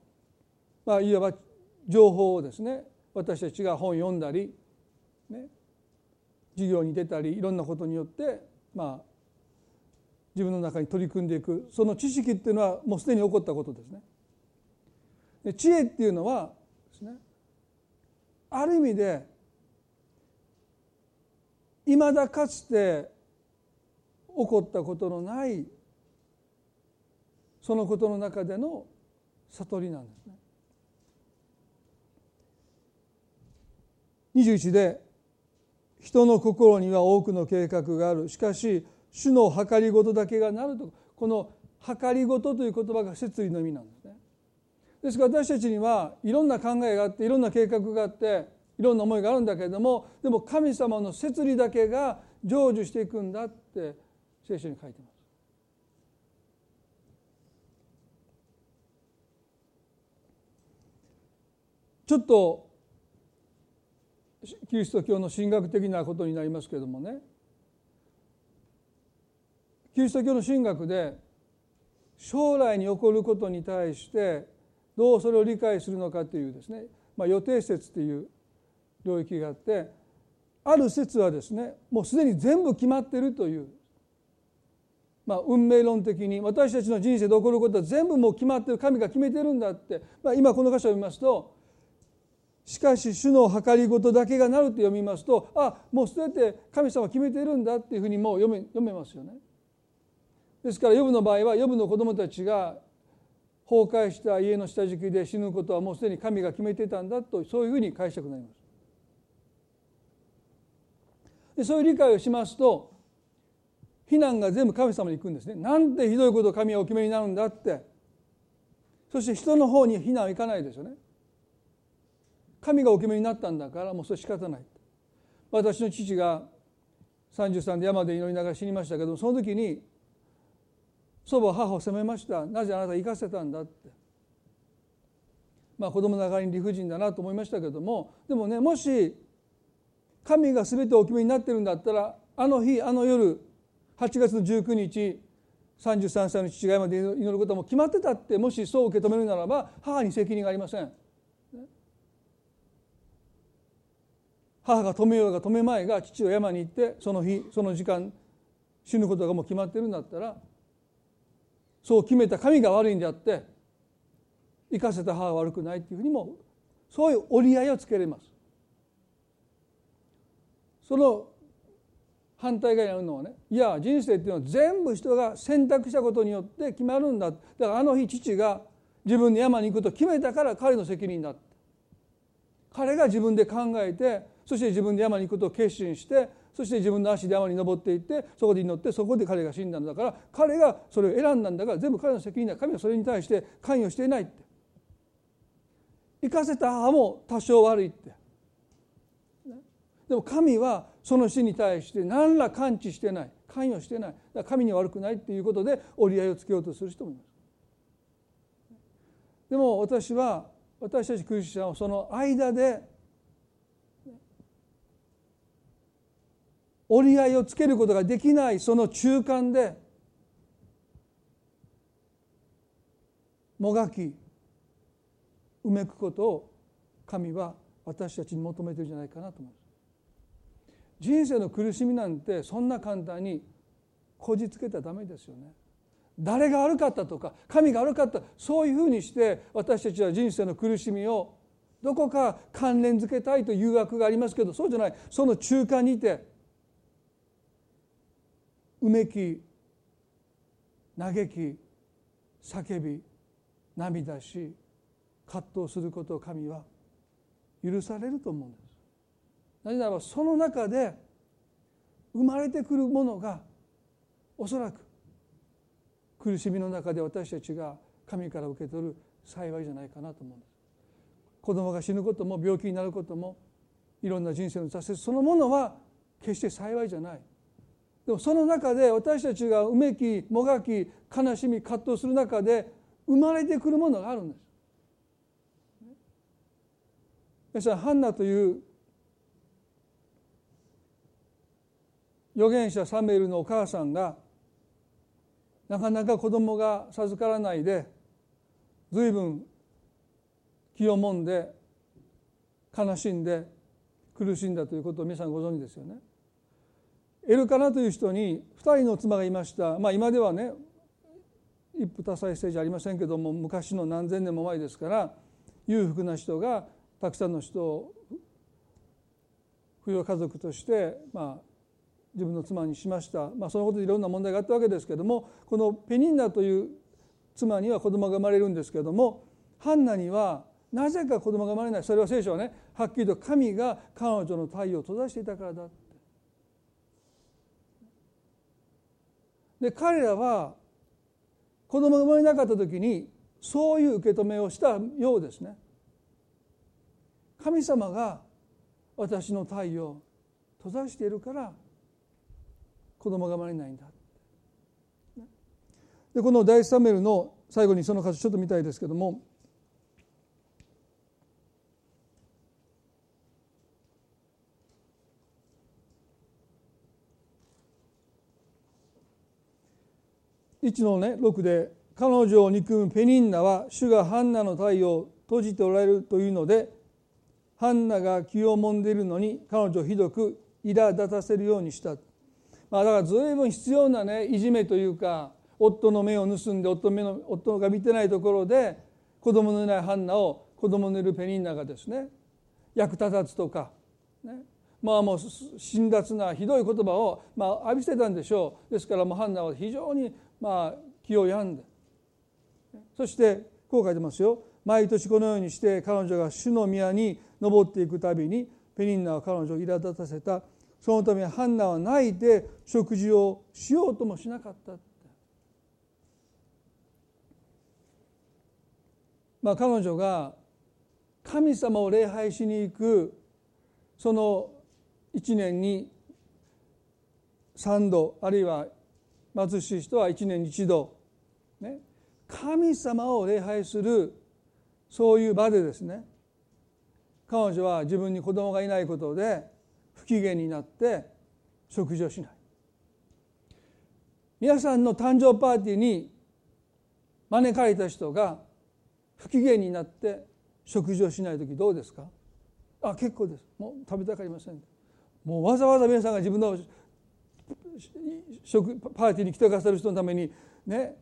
まあ、いわば情報をですね私たちが本読んだり、ね、授業に出たりいろんなことによって、まあ、自分の中に取り組んでいくその知識っていうのはもうすでに起こったことですね。で知恵っていうのはですねある意味でいまだかつて起こったことのないそのことの中での悟りなんですね。21で人の心には多くの計画があるしかし主の計りごとだけがなるとこの計りごとという言葉が摂理の意味なんですね。ですから私たちにはいろんな考えがあっていろんな計画があっていろんな思いがあるんだけれどもでも神様の摂理だけが成就していくんだって聖書に書いてます。ちょっとキリスト教の神学的なことになりますけれどもねキリスト教の神学で将来に起こることに対してどうそれを理解するのかというですね、まあ、予定説という領域があってある説はですねもうすでに全部決まっているという、まあ、運命論的に私たちの人生で起こることは全部もう決まってる神が決めてるんだって、まあ、今この箇所を見ますとしかし主の計りごとだけがなると読みますとあもう全て神様決めているんだっていうふうにもう読め読めますよね。ですからヨブの場合はヨブの子供たちが崩壊した家の下敷きで死ぬことはもうすでに神が決めてたんだとそういうふうに解釈になります。でそういう理解をしますと非難が全部神様に行くんですね。なんてひどいことを神はお決めになるんだって。そして人の方に非難はいかないですよね。神がお決めになったんだからもうそれ仕方ない。私の父が33で山で祈りながら死にましたけどその時に祖母母を責めました。なぜあなた生かせたんだって。まあ子供ながらに理不尽だなと思いましたけども。でもねもし神が全てお決めになってるんだったらあの日あの夜8月の19日33歳の父が山で祈ることも決まってたってもしそう受け止めるならば母に責任がありません。母が止めようが止めまいが父は山に行ってその日その時間死ぬことがもう決まってるんだったらそう決めた神が悪いんであって生かせた母は悪くないっていうふうにもそういう折り合いをつけれます。その反対側にあるのはねいや人生っていうのは全部人が選択したことによって決まるんだ。だからあの日父が自分で山に行くと決めたから彼の責任だ彼が自分で考えてそして自分で山に行くことを決心してそして自分の足で山に登っていってそこで祈ってそこで彼が死んだんだ。から彼がそれを選んだんだから全部彼の責任だ。神はそれに対して関与していないって。行かせた母も多少悪いって。でも神はその死に対して何ら感知してない関与してないだから神に悪くないっていうことで折り合いをつけようとする人もいますでも私は私たちクリスチャンはその間で折り合いをつけることができないその中間でもがきうめくことを神は私たちに求めてるんじゃないかなと思います。人生の苦しみなんてそんな簡単にこじつけたらダメですよね。誰が悪かったとか神が悪かったそういうふうにして私たちは人生の苦しみをどこか関連づけたいという誘惑がありますけどそうじゃないその中間にいてうめき嘆き叫び涙し葛藤することを神は許されると思うんです。なぜならばその中で生まれてくるものがおそらく苦しみの中で私たちが神から受け取る幸いじゃないかなと思うんです。子供が死ぬことも病気になることもいろんな人生の挫折そのものは決して幸いじゃないでもその中で私たちがうめきもがき悲しみ葛藤する中で生まれてくるものがあるんです。皆さんハンナという預言者サムエルのお母さんがなかなか子供が授からないで随分気をもんで悲しんで苦しんだということを皆さんご存知ですよね。エルカナという人に2人の妻がいました、まあ、今ではね一夫多妻制じゃありませんけども昔の何千年も前ですから裕福な人がたくさんの人を扶養家族として、まあ、自分の妻にしました、まあ、そのことでいろんな問題があったわけですけどもこのペニンナという妻には子供が生まれるんですけどもハンナにはなぜか子供が生まれない。それは聖書はねはっきりと神が彼女の太陽を閉ざしていたからだって。で彼らは子供が生まれなかった時にそういう受け止めをしたようですね。神様が私の太陽を閉ざしているから子供が生まれないんだ。でこの第一サムエルの最後にその箇所ちょっと見たいですけども。1のね6で彼女を憎むペニンナは主がハンナの太陽を閉じておられるというのでハンナが気をもんでいるのに彼女をひどく苛立たせるようにした、まあ、だから随分必要なねいじめというか夫の目を盗んで夫目の夫が見てないところで子供のいないハンナを子供のいるペニンナがですね。役立たずとか、ね、まあもう辛辣なひどい言葉を、まあ、浴びせたんでしょう。ですからもうハンナは非常にまあ気を病んで。そしてこう書いてますよ。毎年このようにして彼女が主の宮に登っていくたびにペニンナは彼女を苛立たせた。そのためハンナは泣いて食事をしようともしなかった。まあ彼女が神様を礼拝しに行くその1年に3度あるいは貧しい人は1年に1度、ね、神様を礼拝するそういう場でですね。彼女は自分に子供がいないことで不機嫌になって食事をしない。皆さんの誕生パーティーに招かれた人が不機嫌になって食事をしない時どうですか？あ結構です。もう食べたくありません。もうわざわざ皆さんが自分の食パーティーに来てくださる人のためにね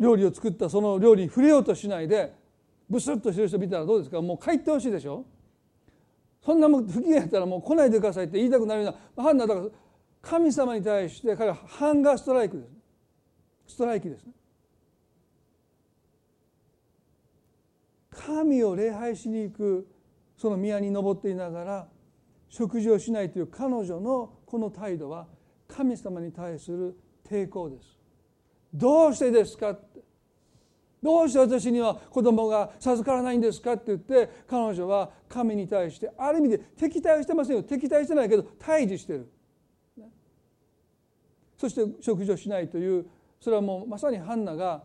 料理を作ったその料理に触れようとしないでブスッとしてる人見たらどうですか？もう帰ってほしいでしょ？そんなもん不機嫌やったらもう来ないでくださいって言いたくなるような判断だから神様に対して彼はハンガーストライクです。ストライキですね。神を礼拝しに行くその宮に登っていながら食事をしないという彼女のこの態度は神様に対する抵抗です。どうしてですか？どうして私には子供が授からないんですかって言って彼女は神に対してある意味で敵対してませんよ。敵対してないけど対峙してる、そして食事をしないというそれはもうまさにハンナが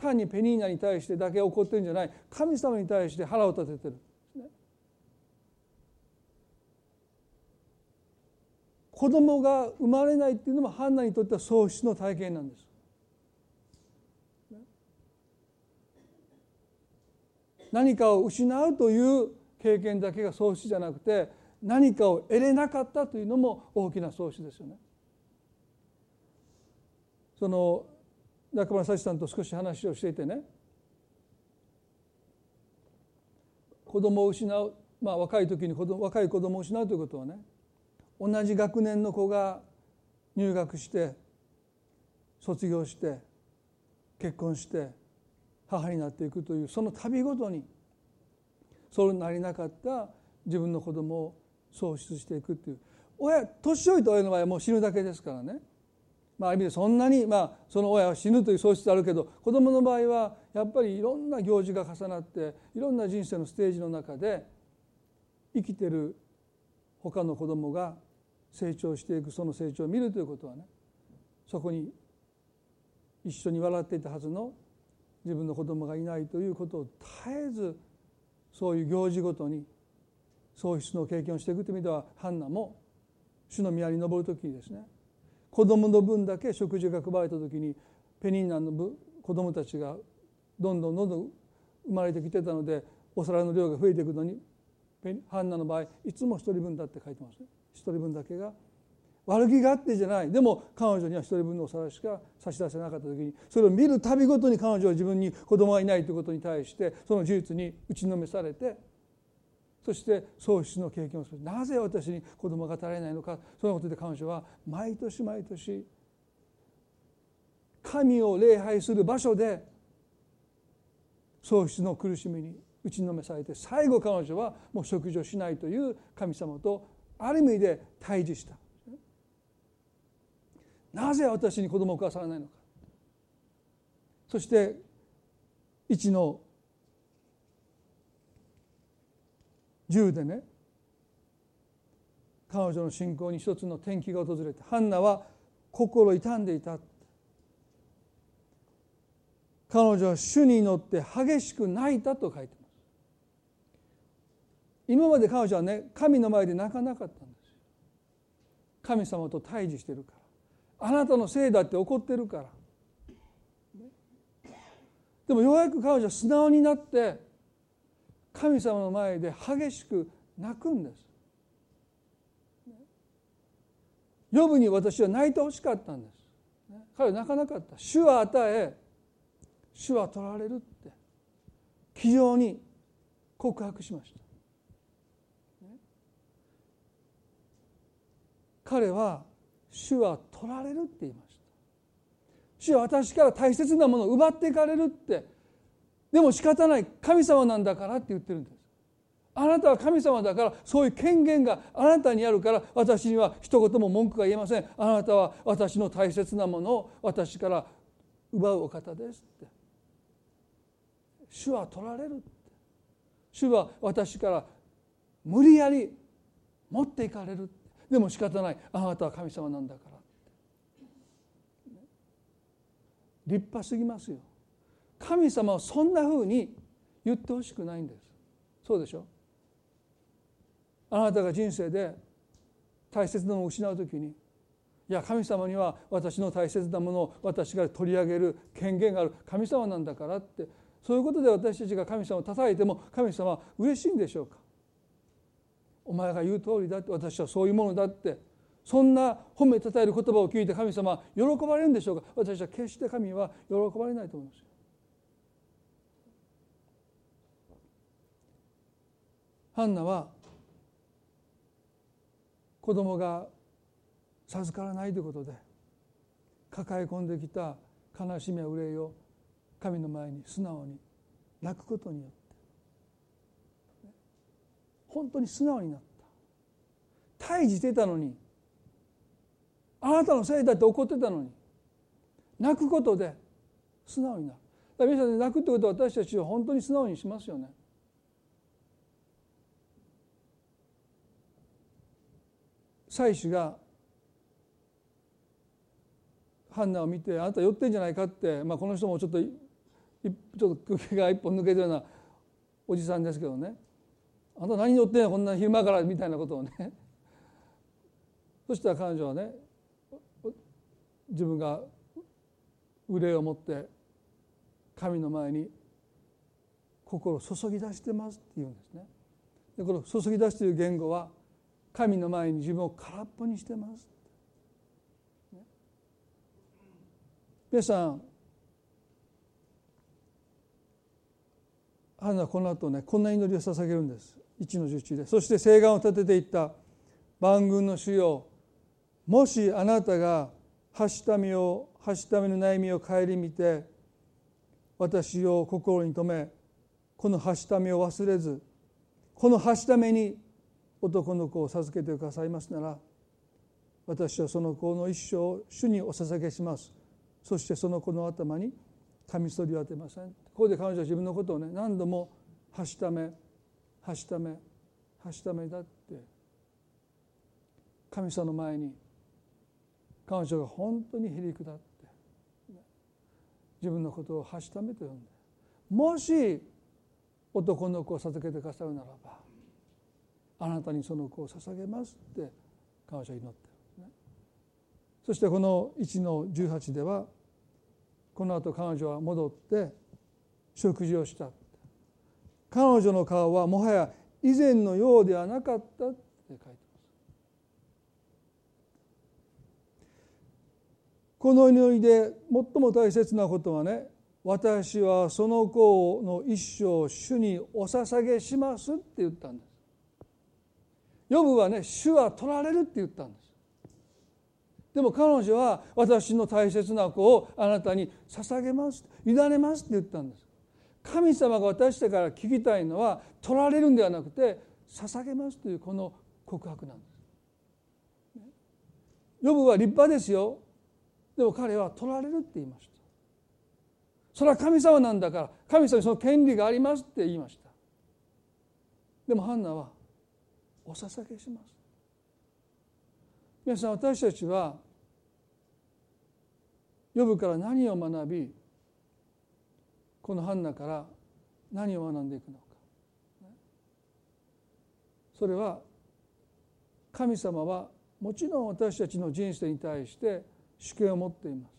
単にペニーナに対してだけ怒ってるんじゃない。神様に対して腹を立ててる。子供が生まれないっていうのもハンナにとっては喪失の体験なんです。何かを失うという経験だけが喪失じゃなくて何かを得れなかったというのも大きな喪失ですよね。その中村幸さんと少し話をしていてね子供を失う、まあ、若い時に子若い子供を失うということはね同じ学年の子が入学して卒業して結婚して母になっていくというその度ごとにそうなりなかった自分の子供を喪失していくっていう。親年老いた親の場合はもう死ぬだけですからね。まあ、る意味でそんなに、まあ、その親は死ぬという喪失あるけど子どもの場合はやっぱりいろんな行事が重なっていろんな人生のステージの中で生きてる他の子どもが成長していくその成長を見るということはねそこに一緒に笑っていたはずの自分の子供がいないということを絶えずそういう行事ごとに喪失の経験をしていくという意味ではハンナも主の宮に登る時にですね。子供の分だけ食事が配られた時にペニンナの子供たちがどんどんどんどん生まれてきてたのでお皿の量が増えていくのにハンナの場合いつも一人分だって書いてますね。一人分だけが悪気があってじゃない。でも彼女には一人分のお皿しか差し出せなかった時にそれを見るたびごとに彼女は自分に子供がいないということに対してその事実に打ちのめされてそして喪失の経験をする。なぜ私に子供が足りないのか。そのことで彼女は毎年毎年神を礼拝する場所で喪失の苦しみに打ちのめされて最後彼女はもう食事をしないという神様とある意味で対峙した。なぜ私に子供をくださらないのか。そして一の10でね彼女の信仰に一つの転機が訪れてハンナは心痛んでいた。彼女は主に乗って激しく泣いたと書いてます。今まで彼女はね神の前で泣かなかったんです神様と対峙してるから。あなたのせいだって怒ってるから。でもようやく彼女は素直になって神様の前で激しく泣くんです。呼ぶに私は泣いてほしかったんです。彼は泣かなかった。主は与え主は取られるって。非常に告白しました。彼は主は取られるって言いました。主は私から大切なものを奪っていかれるって。でも仕方ない。神様なんだからって言ってるんです。あなたは神様だからそういう権限があなたにあるから私には一言も文句が言えません。あなたは私の大切なものを私から奪うお方ですって。主は取られるって。主は私から無理やり持っていかれるでも仕方ない。あなたは神様なんだから。立派すぎますよ。神様はそんなふうに言ってほしくないんです。そうでしょ？あなたが人生で大切なものを失う時にいや神様には私の大切なものを私が取り上げる権限がある。神様なんだからって。そういうことで私たちが神様を叩いても神様は嬉しいんでしょうか？お前が言う通りだって私はそういうものだってそんな褒めたたえる言葉を聞いて神様は喜ばれるんでしょうか？私は決して神は喜ばれないと思いますハンナは子供が授からないということで抱え込んできた悲しみや憂いを神の前に素直に泣くことによって本当に素直になった。退治してたのにあなたのせいだって怒ってたのに泣くことで素直になる。だから皆さん泣くってことは私たちは本当に素直にしますよね。妻子がハンナを見てあなた酔ってんじゃないかって、まあ、この人もちょっとちょっと空気が一本抜けてるようなおじさんですけどね。あんた何酔ってんのこんな昼間からみたいなことをね そしたら彼女はね自分が憂いを持って神の前に心を注ぎ出してますって言うんですね。でこの注ぎ出している言語は神の前に自分を空っぽにしてます。皆さんハンナはこの後ねこんな祈りを捧げるんです一の十中でそして誓願を立てていった万軍の主よ。もしあなたがはしたみをはしたみの悩みを顧みて私を心に留めこのはしたみを忘れずこのはしために男の子を授けてくださいますなら私はその子の一生を主にお捧げします。そしてその子の頭にカミソリを当てません。ここで彼女は自分のことをね何度も「はしためはしためはしためだ」って神様の前に彼女が本当にへりくだって自分のことをはしためと呼んでもし男の子を授けてくださるならばあなたにその子を捧げますって彼女は祈ってる。ねそしてこの1の18ではこの後彼女は戻って食事をした。彼女の顔はもはや以前のようではなかったって書いてます。この祈りで最も大切なことはね私はその子の一生主にお捧げしますって言ったんです。ヨブはね主は取られるって言ったんです。でも彼女は私の大切な子をあなたに捧げます委ねますって言ったんです。神様が私たちから聞きたいのは取られるんではなくて捧げますというこの告白なんです。ヨブは立派ですよ。でも彼は取られるって言いました。それは神様なんだから神様にその権利がありますって言いました。でもハンナはお捧げします。皆さん私たちは呼ぶから何を学びこのハンナから何を学んでいくのかそれは神様はもちろん私たちの人生に対して主権を持っています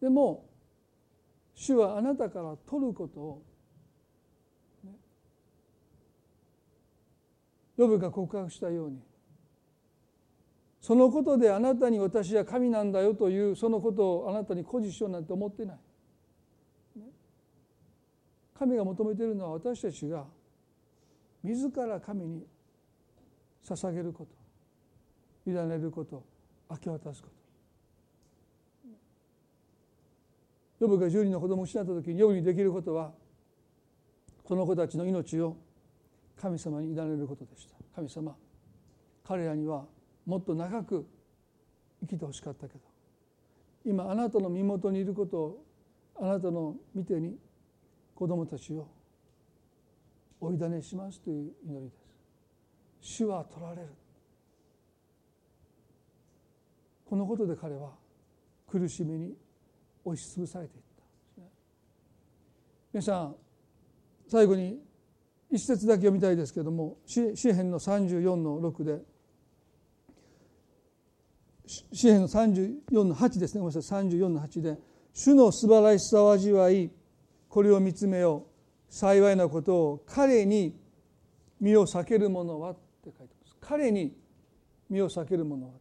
でも主はあなたから取ることをヨブが告白したようにそのことであなたに私は神なんだよというそのことをあなたに誇示しようなんて思ってない。神が求めているのは私たちが自ら神に捧げること委ねること明け渡すこと。ヨブが十人の子供を失った時にヨブにできることはその子たちの命を神様に委ねることでした。神様彼らにはもっと長く生きてほしかったけど今あなたの身元にいることをあなたの見てに子供たちをお委ねしますという祈りです。主は取られる。このことで彼は苦しみに押しつぶされていった。皆さん最後に一節だけ読みたいですけれども詩篇の34の6で詩篇の34の8ですね。ごめんなさい。34の8で「主の素晴らしさを味わいこれを見つめよう。幸いなことを彼に身を避ける者は」って書いてます。彼に身を避ける者は。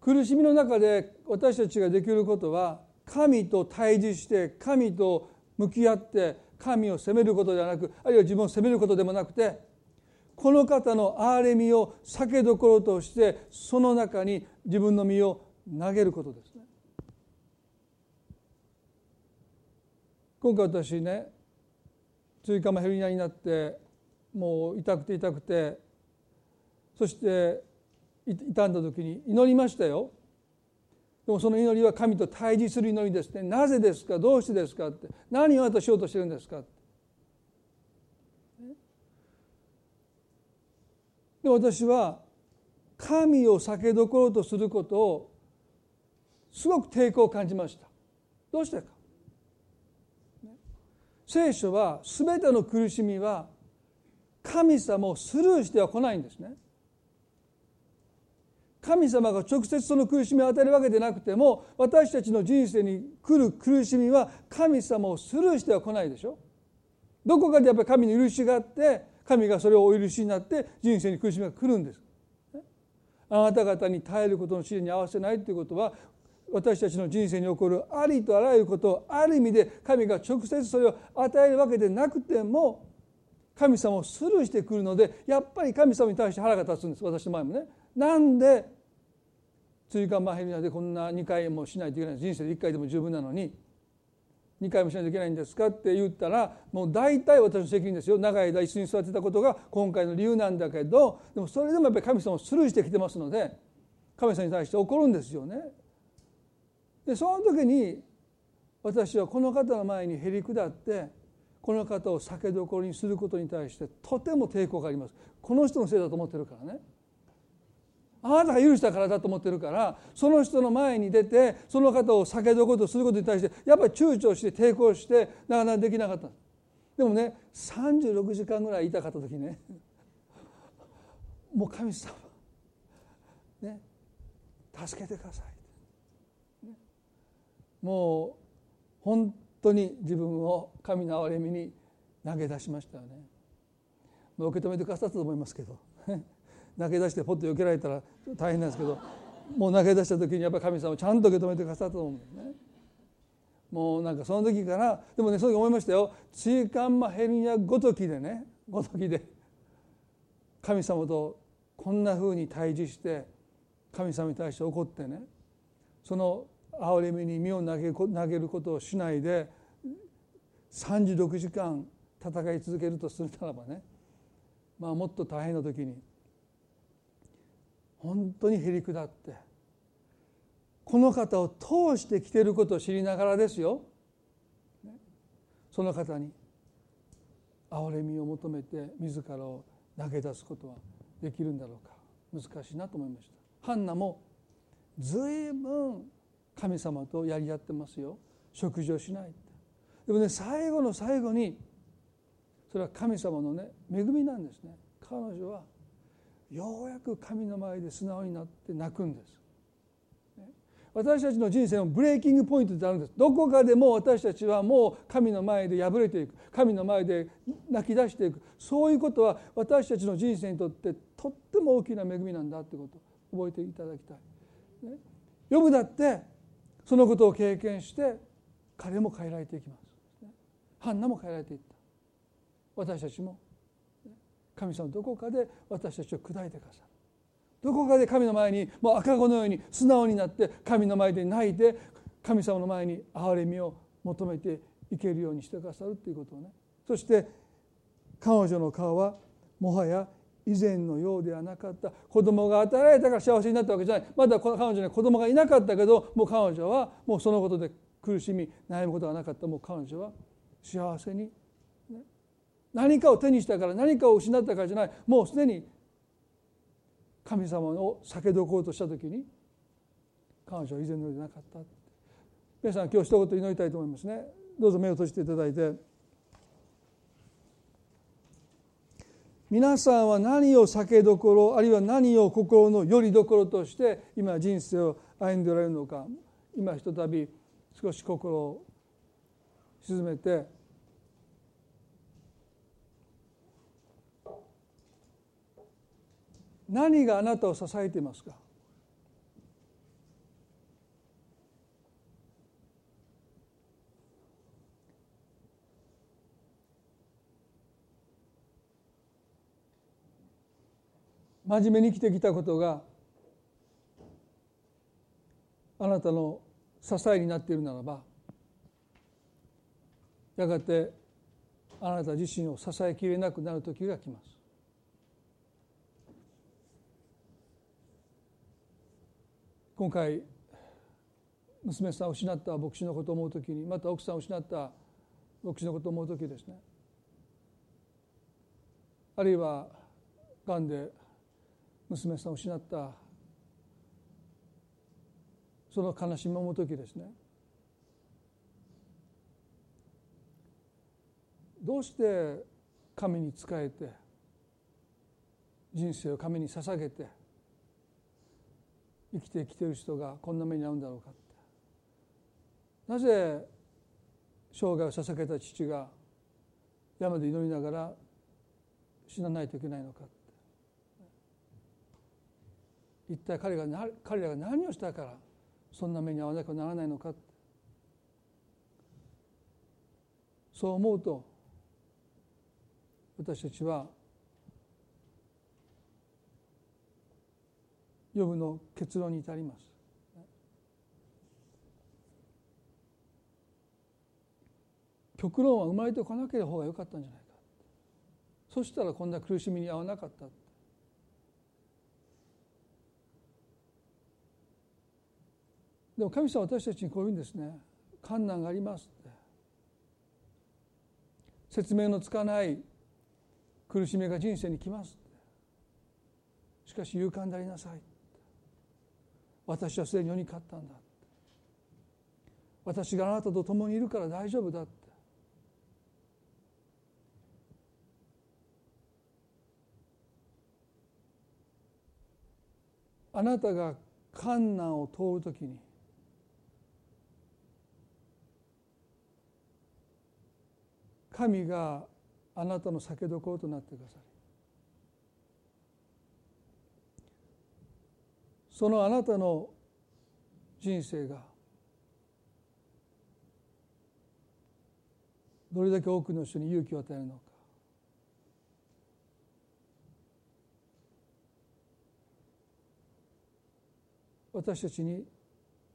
苦しみの中で私たちができることは神と対峙して神と向き合って神を責めることではなくあるいは自分を責めることでもなくてこの方の憐れみを避けどころとしてその中に自分の身を投げることですね。今回私ね椎間板ヘルニアになってもう痛くて痛くてそして痛んだ時に祈りましたよ。でもその祈りは神と対峙する祈りですねなぜですか？どうしてですかって。何をあなたしようとしてるんですかで私は神を避けどころとすることをすごく抵抗を感じました。どうしてか。聖書は全ての苦しみは神様をスルーしては来ないんですね。神様が直接その苦しみを与えるわけでなくても私たちの人生に来る苦しみは神様をスルーしては来ないでしょ。どこかでやっぱり神の許しがあって神がそれをお許しになって人生に苦しみが来るんです。あなた方に耐えることの試練に合わせないということは私たちの人生に起こるありとあらゆることをある意味で神が直接それを与えるわけでなくても神様をスルーしてくるのでやっぱり神様に対して腹が立つんです私の前もね。なんで椎間板ヘルニアでこんな2回もしないといけない人生で1回でも十分なのに2回もしないといけないんですかって言ったらもう大体私の責任ですよ長い間椅子に座ってたことが今回の理由なんだけどでもそれでもやっぱり神様をスルーしてきてますので神様に対して怒るんですよね。でその時に私はこの方の前にへり下ってこの方を酒どころにすることに対してとても抵抗があります。この人のせいだと思ってるからね。あなたが許したからだと思ってるからその人の前に出てその方を避けどころとすることに対してやっぱり躊躇して抵抗してなかなかできなかったでもね36時間ぐらい痛かった時ねもう神様ね助けてください、もう本当に自分を神の憐れみに投げ出しましたよね受け止めてくださったと思いますけど。投げ出してポッと避けられたら大変なんですけど。もう投げ出した時にやっぱり神様をちゃんと受け止めてくださったと思うんですね。もうなんかその時からでもねその時思いましたよ。椎間板ヘルニアごときでねごときで神様とこんなふうに対峙して神様に対して怒ってねその憐れみに身を投げ投げることをしないで36時間戦い続けるとするならばねまあもっと大変な時に本当にへり下ってこの方を通してきてることを知りながらですよ。その方に憐れみを求めて自らを投げ出すことはできるんだろうか。難しいなと思いました。ハンナも随分神様とやり合ってますよ。食事をしないでもね最後の最後にそれは神様のね恵みなんですね。彼女はようやく神の前で素直になって泣くんです。私たちの人生のブレーキングポイントってあるんです。どこかでも私たちはもう神の前で敗れていく。神の前で泣き出していく。そういうことは私たちの人生にとってとっても大きな恵みなんだってこと覚えていただきたい。ね、ヨブだってそのことを経験して彼も変えられていきます。ハンナも変えられていった。私たちも神様どこかで私たちを砕いてくださる。どこかで神の前にもう赤子のように素直になって神の前で泣いて神様の前に憐れみを求めていけるようにしてくださるということをねそして彼女の顔はもはや以前のようではなかった。子供が与えられたから幸せになったわけじゃない。まだ彼女には子供がいなかったけどもう彼女はもうそのことで苦しみ悩むことがなかった。もう彼女は幸せに、ね、何かを手にしたから何かを失ったからじゃない。もうすでに神様を避けどこうとした時に彼女は以前のようでなかった皆さん今日一言祈りたいと思いますね。どうぞ目を閉じていただいて。皆さんは何を酒どころあるいは何を心のよりどころとして今人生を歩んでおられるのか今ひとたび少し心を沈めて何があなたを支えていますか？真面目に生きてきたことがあなたの支えになっているならばやがてあなた自身を支えきれなくなる時が来ます。今回娘さんを失った牧師のことを思う時にまた奥さんを失った牧師のことを思う時ですね。あるいはがんで娘さんを失った。その悲しみを思う時ですね。どうして神に仕えて人生を神に捧げて生きてきてる人がこんな目に遭うんだろうかって。なぜ生涯を捧げた父が山で祈りながら死なないといけないのか一体彼が彼らが何をしたからそんな目に遭わなきゃならないのかそう思うと私たちはヨブの結論に至ります。極論は生まれてこなければ方が良かったんじゃないかそしたらこんな苦しみに遭わなかったでも神様は私たちにこういうんですね。困難がありますって。説明のつかない苦しみが人生に来ますしかし勇敢でありなさい私はすでに世に勝ったんだ私があなたと共にいるから大丈夫だって。あなたが困難を通るときに神があなたの酒どころとなってくださいそのあなたの人生がどれだけ多くの人に勇気を与えるのか私たちにい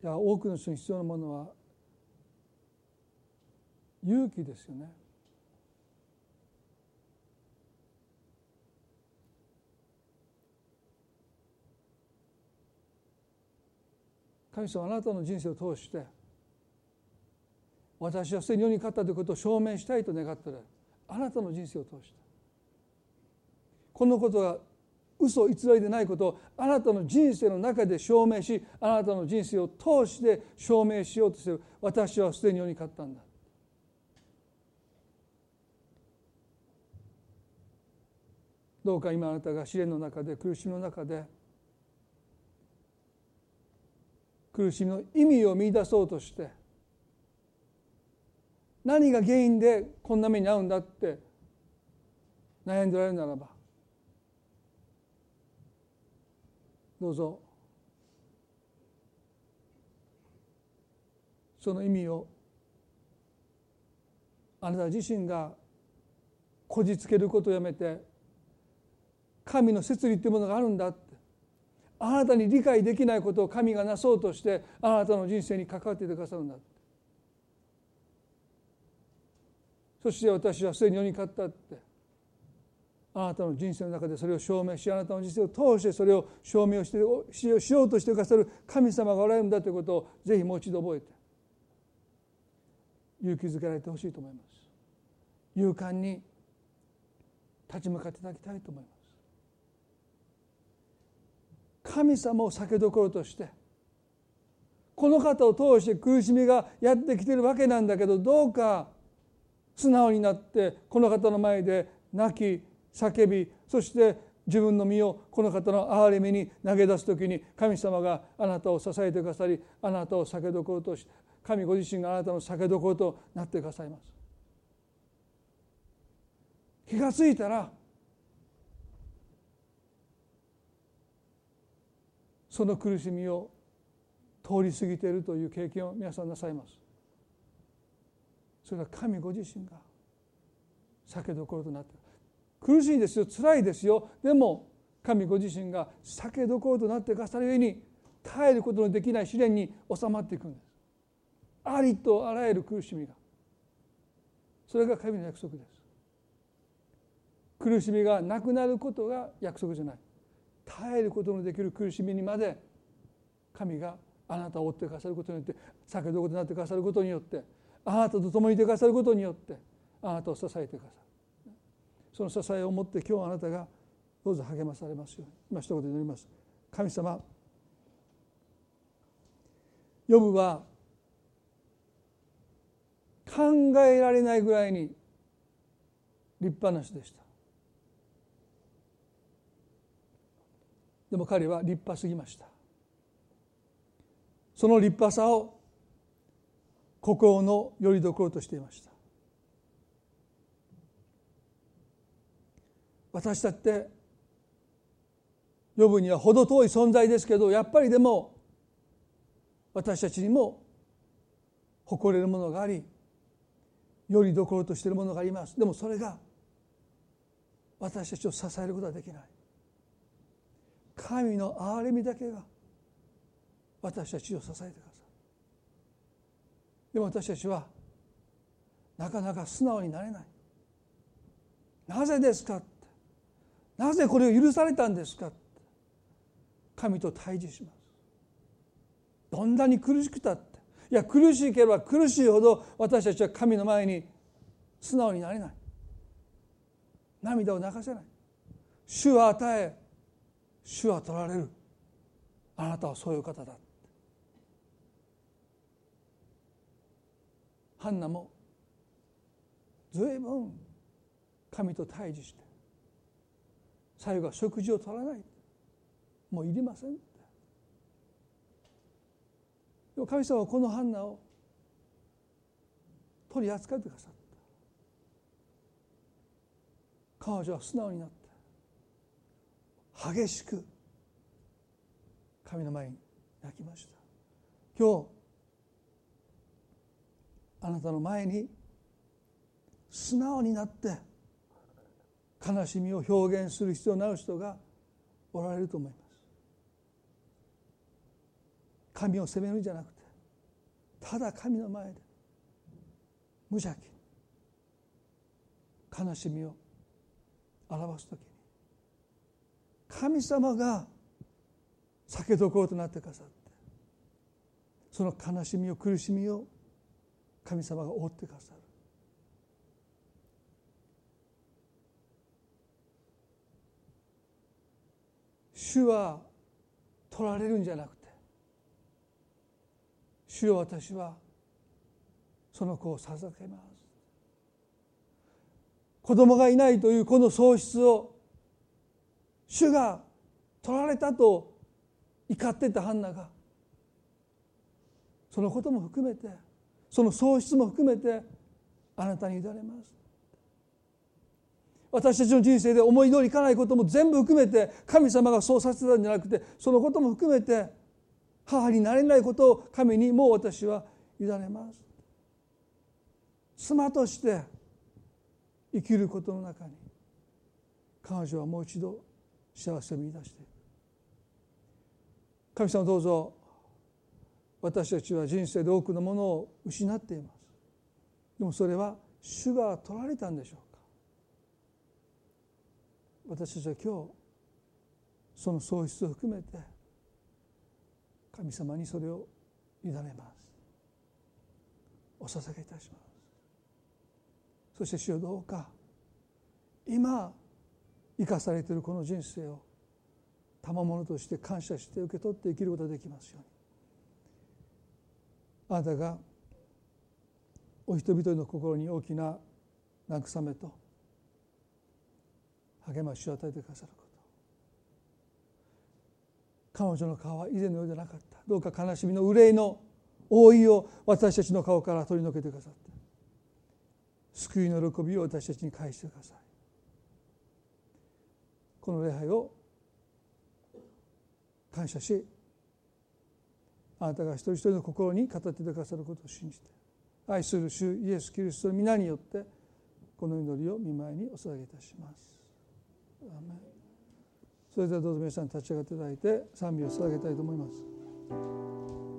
や多くの人に必要なものは勇気ですよね。神様あなたの人生を通して私はすでに世に勝ったということを証明したいと願っておられる。あなたの人生を通して。このことが嘘偽りでないことをあなたの人生の中で証明しあなたの人生を通して証明しようとしている。私はすでに世に勝ったんだ。どうか今あなたが試練の中で苦しみの中で苦しみの意味を見出そうとして何が原因でこんな目に遭うんだって悩んでられるならばどうぞその意味をあなた自身がこじつけることをやめて神の摂理というものがあるんだあなたに理解できないことを神がなそうとしてあなたの人生に関わっていてくださるんだ。そして私はすでに世に勝ったってあなたの人生の中でそれを証明しあなたの人生を通してそれを証明をしてしようとしてくださる神様がおられるんだということをぜひもう一度覚えて勇気づけられてほしいと思います。勇敢に立ち向かっていただきたいと思います。神様を酒どころとしてこの方を通して苦しみがやってきてるわけなんだけどどうか素直になってこの方の前で泣き叫びそして自分の身をこの方の憐れみに投げ出す時に神様があなたを支えてくださりあなたを酒どころとして神ご自身があなたの酒どころとなってくださいます。気が付いたらその苦しみを通り過ぎているという経験を皆さんなさいます。それは神ご自身が酒どころとなっている苦しいですよ辛いですよでも神ご自身が酒どころとなってくださるゆえに耐えることのできない試練に収まっていくんです。ありとあらゆる苦しみが。それが神の約束です。苦しみがなくなることが約束じゃない。耐えることのできる苦しみにまで神があなたを追ってくださることによって酒どころとなってくださることによってあなたと共にいてくださることによってあなたを支えてくださる。その支えを持って今日あなたがどうぞ励まされますように。今一言祈ります。神様ヨブは考えられないぐらいに立派な人でした。でも彼は立派すぎました。その立派さを心の拠り所としていました。私だって呼ぶには程遠い存在ですけどやっぱりでも私たちにも誇れるものがありよりどころとしているものがあります。でもそれが私たちを支えることはできない。神の憐れみだけが私たちを支えてくださいでも私たちはなかなか素直になれない。なぜですかなぜこれを許されたんですか神と対峙します。どんなに苦しくたって。いや苦しいければ苦しいほど私たちは神の前に素直になれない。涙を流せない。主は与え主は取られる。あなたはそういう方だ。ハンナも随分神と対峙して最後は食事を取らない。もういりません。でも神様はこのハンナを取り扱ってくださった。彼女は素直になって激しく神の前に泣きました。今日あなたの前に素直になって悲しみを表現する必要のある人がおられると思います。神を責めるんじゃなくてただ神の前で無邪気悲しみを表す時神様が酒どころとなってくださってその悲しみを苦しみを神様が覆ってくださる。主は取られるんじゃなくて主よ私はその子を授けます。子供がいないというこの喪失を主が取られたと怒ってたハンナがそのことも含めてその喪失も含めてあなたに委ねます。私たちの人生で思い通りいかないことも全部含めて神様がそうさせたんじゃなくてそのことも含めて母になれないことを神にもう私は委ねます。妻として生きることの中に彼女はもう一度幸せを見出して。神様どうぞ私たちは人生で多くのものを失っています。でもそれは主が取られたんでしょうか。私たちは今日その喪失を含めて神様にそれを委ねます。お捧げいたします。そして主よどうか今生かされているこの人生を賜物として感謝して受け取って生きることができますように。あなたがお人々の心に大きな慰めと励ましを与えてくださること。彼女の顔は以前のようでなかった。どうか悲しみの憂いの覆いを私たちの顔から取り除けてくださって。救いの喜びを私たちに返してください。この礼拝を感謝しあなたが一人一人の心に語ってくださることを信じて愛する主イエス・キリストの皆によってこの祈りを見舞いにお捧げいたします。それではどうぞ皆さん立ち上がっていただいて賛美を捧げたいと思います。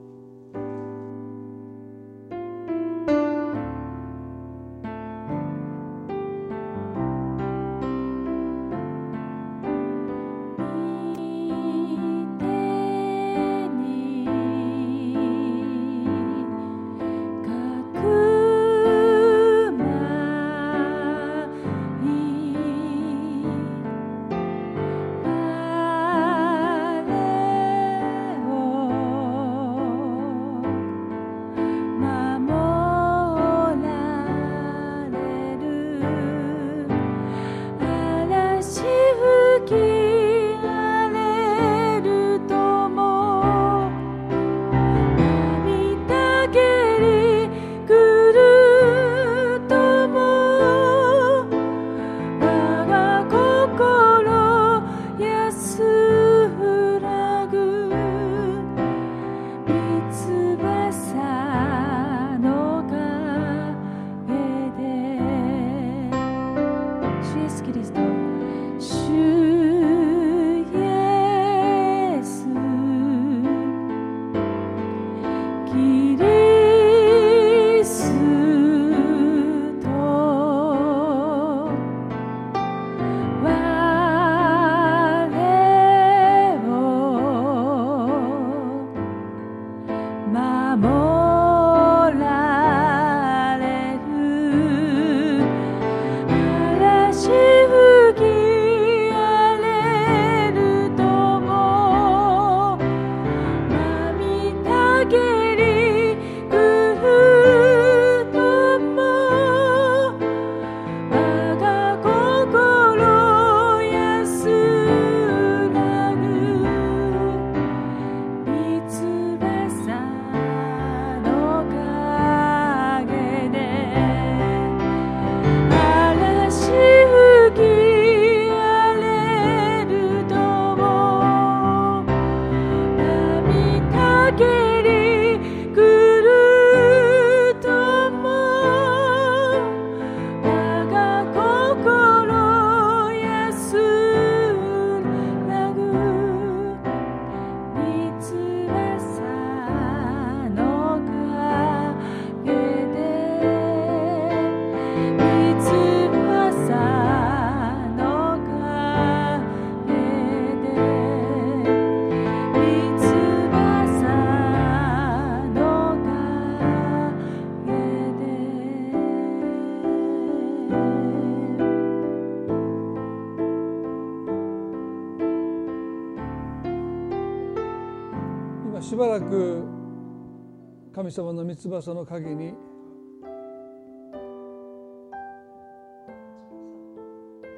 神様の三翼の陰に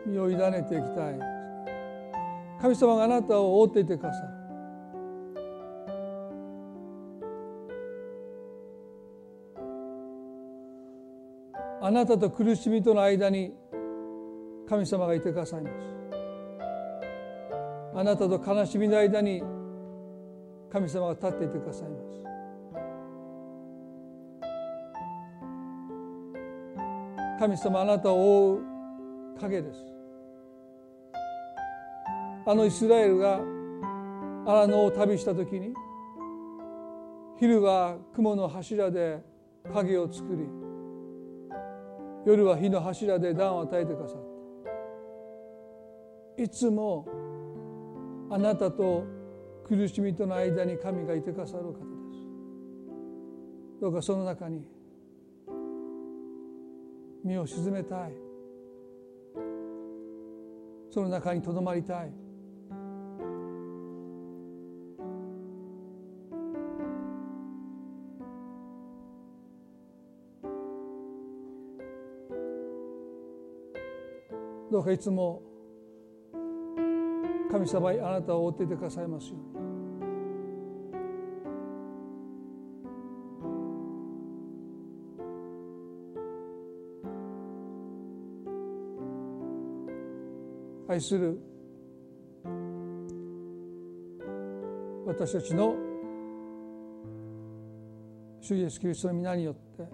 身を委ねていきたい。神様があなたを覆っていてくださるあなたと苦しみとの間に神様がいてくださいます。あなたと悲しみの間に神様が立っていてくださいます。神様あなたを覆う影です。あのイスラエルが荒野を旅した時に昼は雲の柱で影を作り夜は火の柱で暖を与えてくださった。いつもあなたと苦しみとの間に神がいてくださる方です。どうかその中に身を沈めたい。その中にとどまりたい。どうかいつも神様あなたを追っていてくださいますように。愛する私たちの主イエスキリストの皆によって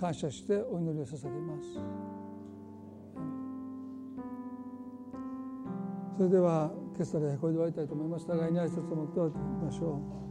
感謝してお祈りを捧げます。それでは今朝でこれで終わりたいと思います。互いに挨拶を持って終わっていきましょう。